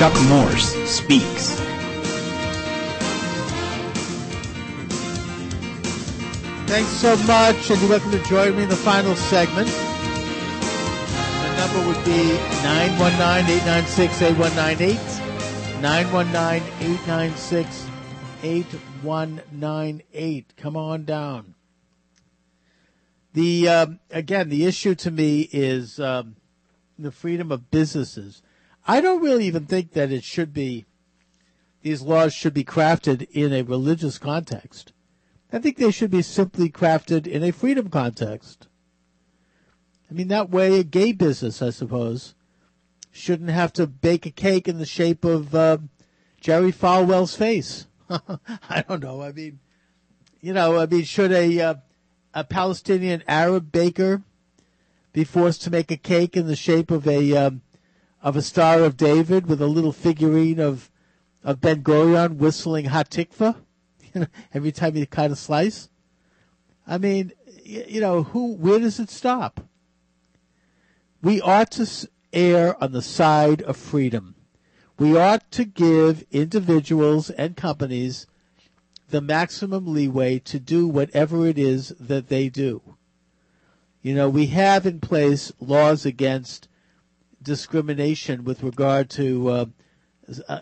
Chuck Morse speaks. Thanks so much, and you're welcome to join me in the final segment. The number would be 919-896-8198. 919-896-8198. Come on down. The um, again, the issue to me is um, the freedom of businesses. I don't really even think that it should be. These laws should be crafted in a religious context. I think they should be simply crafted in a freedom context. I mean, that way, a gay business, I suppose, shouldn't have to bake a cake in the shape of uh, Jerry Falwell's face. (laughs) I don't know. I mean, you know, I mean, should a uh, a Palestinian Arab baker be forced to make a cake in the shape of a um, of a Star of David with a little figurine of of Ben Gurion whistling Hatikva (laughs) every time you cut a slice? I mean, you know, who? Where does it stop? We ought to err on the side of freedom. We ought to give individuals and companies the maximum leeway to do whatever it is that they do. You know, we have in place laws against discrimination with regard to uh,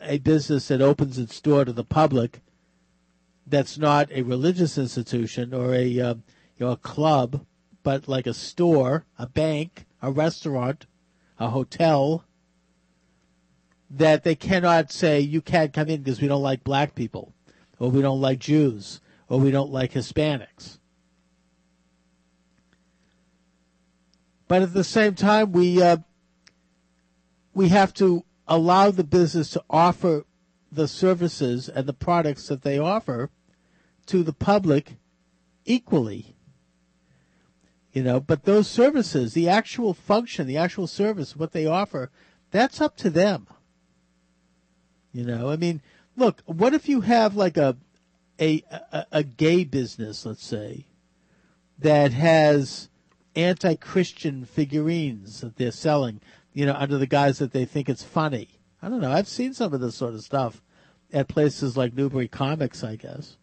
a business that opens its door to the public that's not a religious institution or a uh, you know a club, but like a store, a bank, a restaurant, a hotel. That they cannot say you can't come in because we don't like black people or we don't like Jews, or we don't like Hispanics. But at the same time, we uh, we have to allow the business to offer the services and the products that they offer to the public equally. You know, but those services, the actual function, the actual service, what they offer, that's up to them. You know, I mean, look, what if you have like a, a, a, a gay business, let's say, that has anti-Christian figurines that they're selling, you know, under the guise that they think it's funny. I don't know. I've seen some of this sort of stuff at places like Newbury Comics, I guess.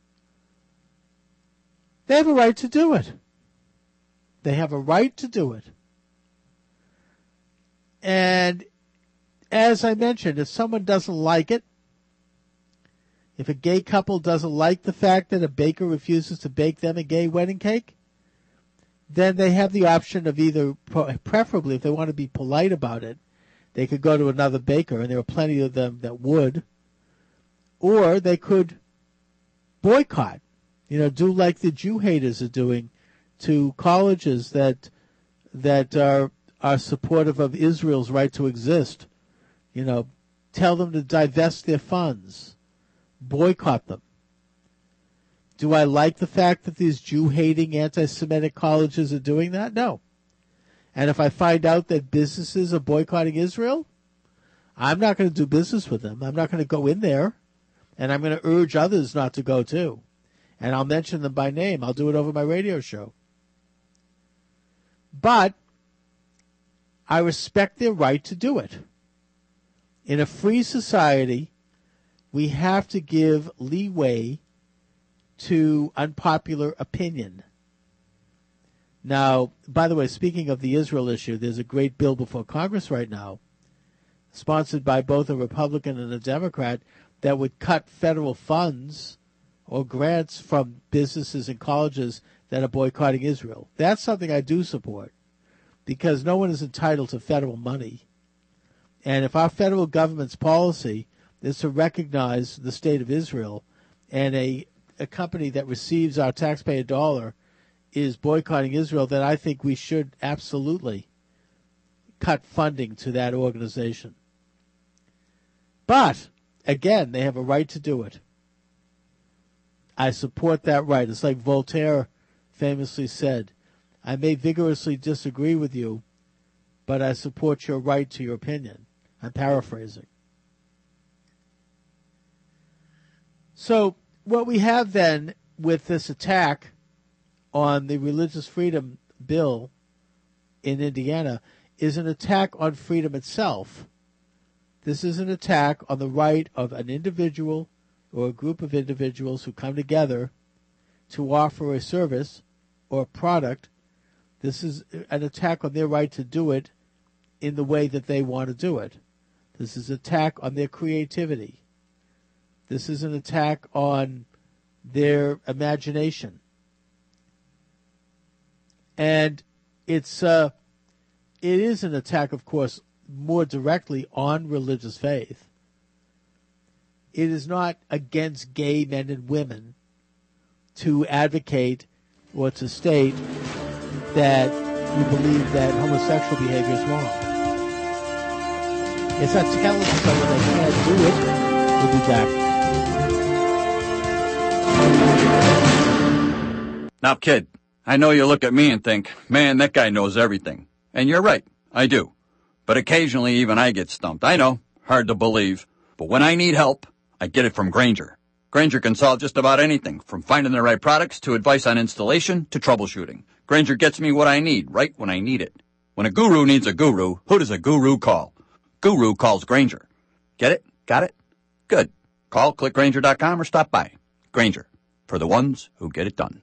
They have a right to do it. They have a right to do it. And as I mentioned, if someone doesn't like it, if a gay couple doesn't like the fact that a baker refuses to bake them a gay wedding cake, then they have the option of either, preferably if they want to be polite about it, they could go to another baker, and there are plenty of them that would, or they could boycott. You know, do like the Jew haters are doing to colleges that that are are supportive of Israel's right to exist. You know, tell them to divest their funds boycott them. Do I like the fact that these Jew hating anti Semitic colleges are doing that? No. And if I find out that businesses are boycotting Israel, I'm not going to do business with them. I'm not going to go in there. And I'm going to urge others not to go too. And I'll mention them by name. I'll do it over my radio show. But I respect their right to do it. In a free society, we have to give leeway to unpopular opinion. Now, by the way, speaking of the Israel issue, there's a great bill before Congress right now, sponsored by both a Republican and a Democrat, that would cut federal funds or grants from businesses and colleges that are boycotting Israel. That's something I do support because no one is entitled to federal money. And if our federal government's policy is to recognize the state of Israel, and a a company that receives our taxpayer dollar is boycotting Israel, then I think we should absolutely cut funding to that organization. But again, they have a right to do it. I support that right. It's like Voltaire famously said, I may vigorously disagree with you, but I support your right to your opinion. I'm paraphrasing. So what we have then with this attack on the religious freedom bill in Indiana is an attack on freedom itself. This is an attack on the right of an individual or a group of individuals who come together to offer a service or a product. This is an attack on their right to do it in the way that they want to do it. This is an attack on their creativity. This is an attack on their imagination. And it's uh, it is an attack, of course, more directly on religious faith. It is not against gay men and women to advocate or to state that you believe that homosexual behavior is wrong. It's not telling someone they can't do it. We'll be back. Now, kid, I know you look at me and think, man, that guy knows everything. And you're right, I do. But occasionally even I get stumped. I know, hard to believe. But when I need help, I get it from Grainger. Grainger can solve just about anything, from finding the right products to advice on installation to troubleshooting. Grainger gets me what I need right when I need it. When a guru needs a guru, who does a guru call? Guru calls Grainger. Get it? Got it? Good. Call clickgrainger.com or stop by. Grainger, For the ones who get it done.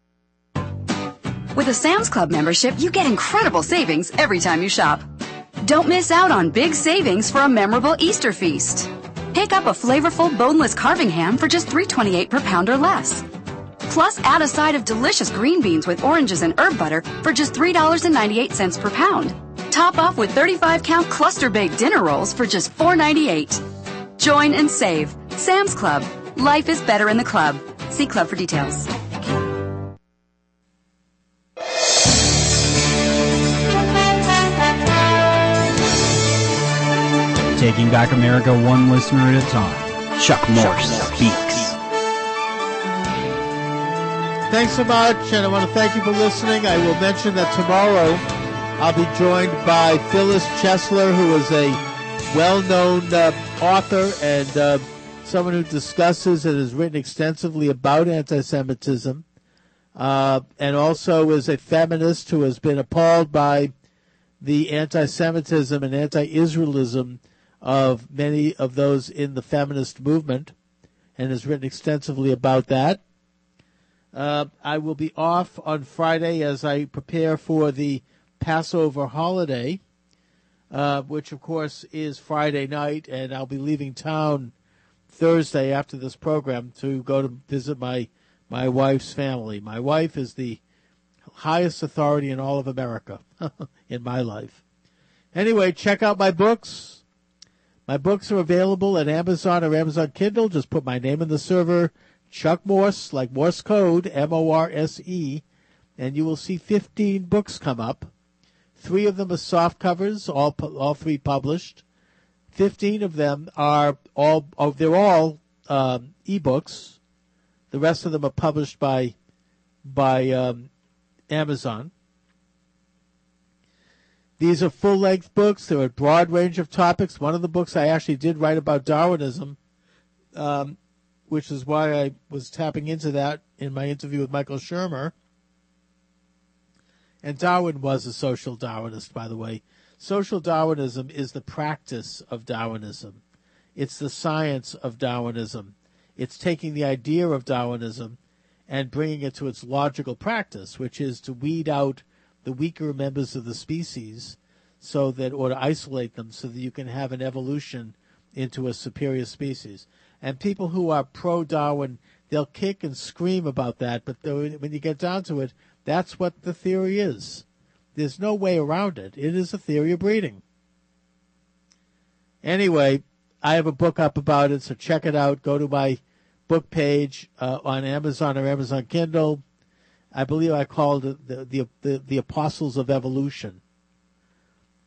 With a Sam's Club membership, you get incredible savings every time you shop. Don't miss out on big savings for a memorable Easter feast. Pick up a flavorful boneless carving ham for just $3.28 per pound or less. Plus, add a side of delicious green beans with oranges and herb butter for just $3.98 per pound. Top off with 35 count cluster baked dinner rolls for just $4.98. Join and save. Sam's Club. Life is better in the club. See club for details. Taking back America one listener at a time. Chuck Morse speaks. Thanks so much, and I want to thank you for listening. I will mention that tomorrow I'll be joined by Phyllis Chesler, who is a well-known uh, author and uh, someone who discusses and has written extensively about anti-Semitism, uh, and also is a feminist who has been appalled by the anti-Semitism and anti-Israelism of many of those in the feminist movement and has written extensively about that. Uh, I will be off on Friday as I prepare for the Passover holiday, uh, which of course is Friday night, and I'll be leaving town Thursday after this program to go to visit my my wife's family. My wife is the highest authority in all of America (laughs) in my life. Anyway, check out my books. My books are available at Amazon or Amazon Kindle. Just put my name in the server, Chuck Morse, like Morse code, M O R S E, and you will see 15 books come up. Three of them are soft covers, all all three published. 15 of them are all oh, they're all um, ebooks. The rest of them are published by by um, Amazon. These are full length books. They're a broad range of topics. One of the books I actually did write about Darwinism, um, which is why I was tapping into that in my interview with Michael Shermer. And Darwin was a social Darwinist, by the way. Social Darwinism is the practice of Darwinism. It's the science of Darwinism. It's taking the idea of Darwinism and bringing it to its logical practice, which is to weed out the weaker members of the species so that or to isolate them so that you can have an evolution into a superior species. And people who are pro Darwin, they'll kick and scream about that, but when you get down to it, that's what the theory is. There's no way around it. It is a theory of breeding. Anyway, I have a book up about it, so check it out. Go to my book page uh, on Amazon or Amazon Kindle. I believe I called the the the, the Apostles of Evolution.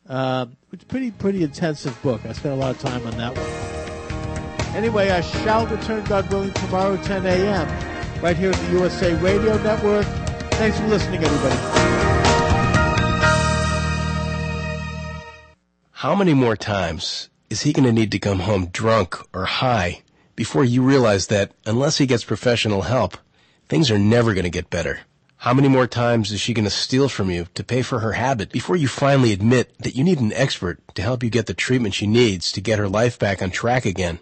Um, it's a pretty pretty intensive book. I spent a lot of time on that one. Anyway, I shall return, God willing, tomorrow 10 a.m. right here at the USA Radio Network. Thanks for listening, everybody. How many more times is he going to need to come home drunk or high before you realize that unless he gets professional help, things are never going to get better? How many more times is she going to steal from you to pay for her habit before you finally admit that you need an expert to help you get the treatment she needs to get her life back on track again?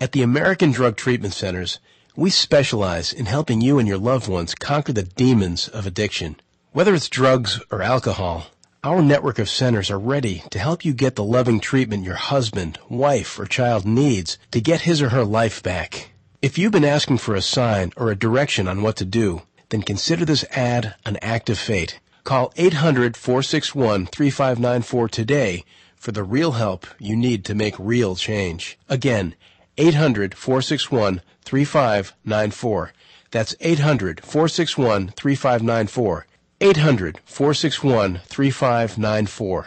At the American Drug Treatment Centers, we specialize in helping you and your loved ones conquer the demons of addiction. Whether it's drugs or alcohol, our network of centers are ready to help you get the loving treatment your husband, wife, or child needs to get his or her life back. If you've been asking for a sign or a direction on what to do, then consider this ad an act of fate. Call 800-461-3594 today for the real help you need to make real change. Again, 800-461-3594. That's 800-461-3594. 800-461-3594.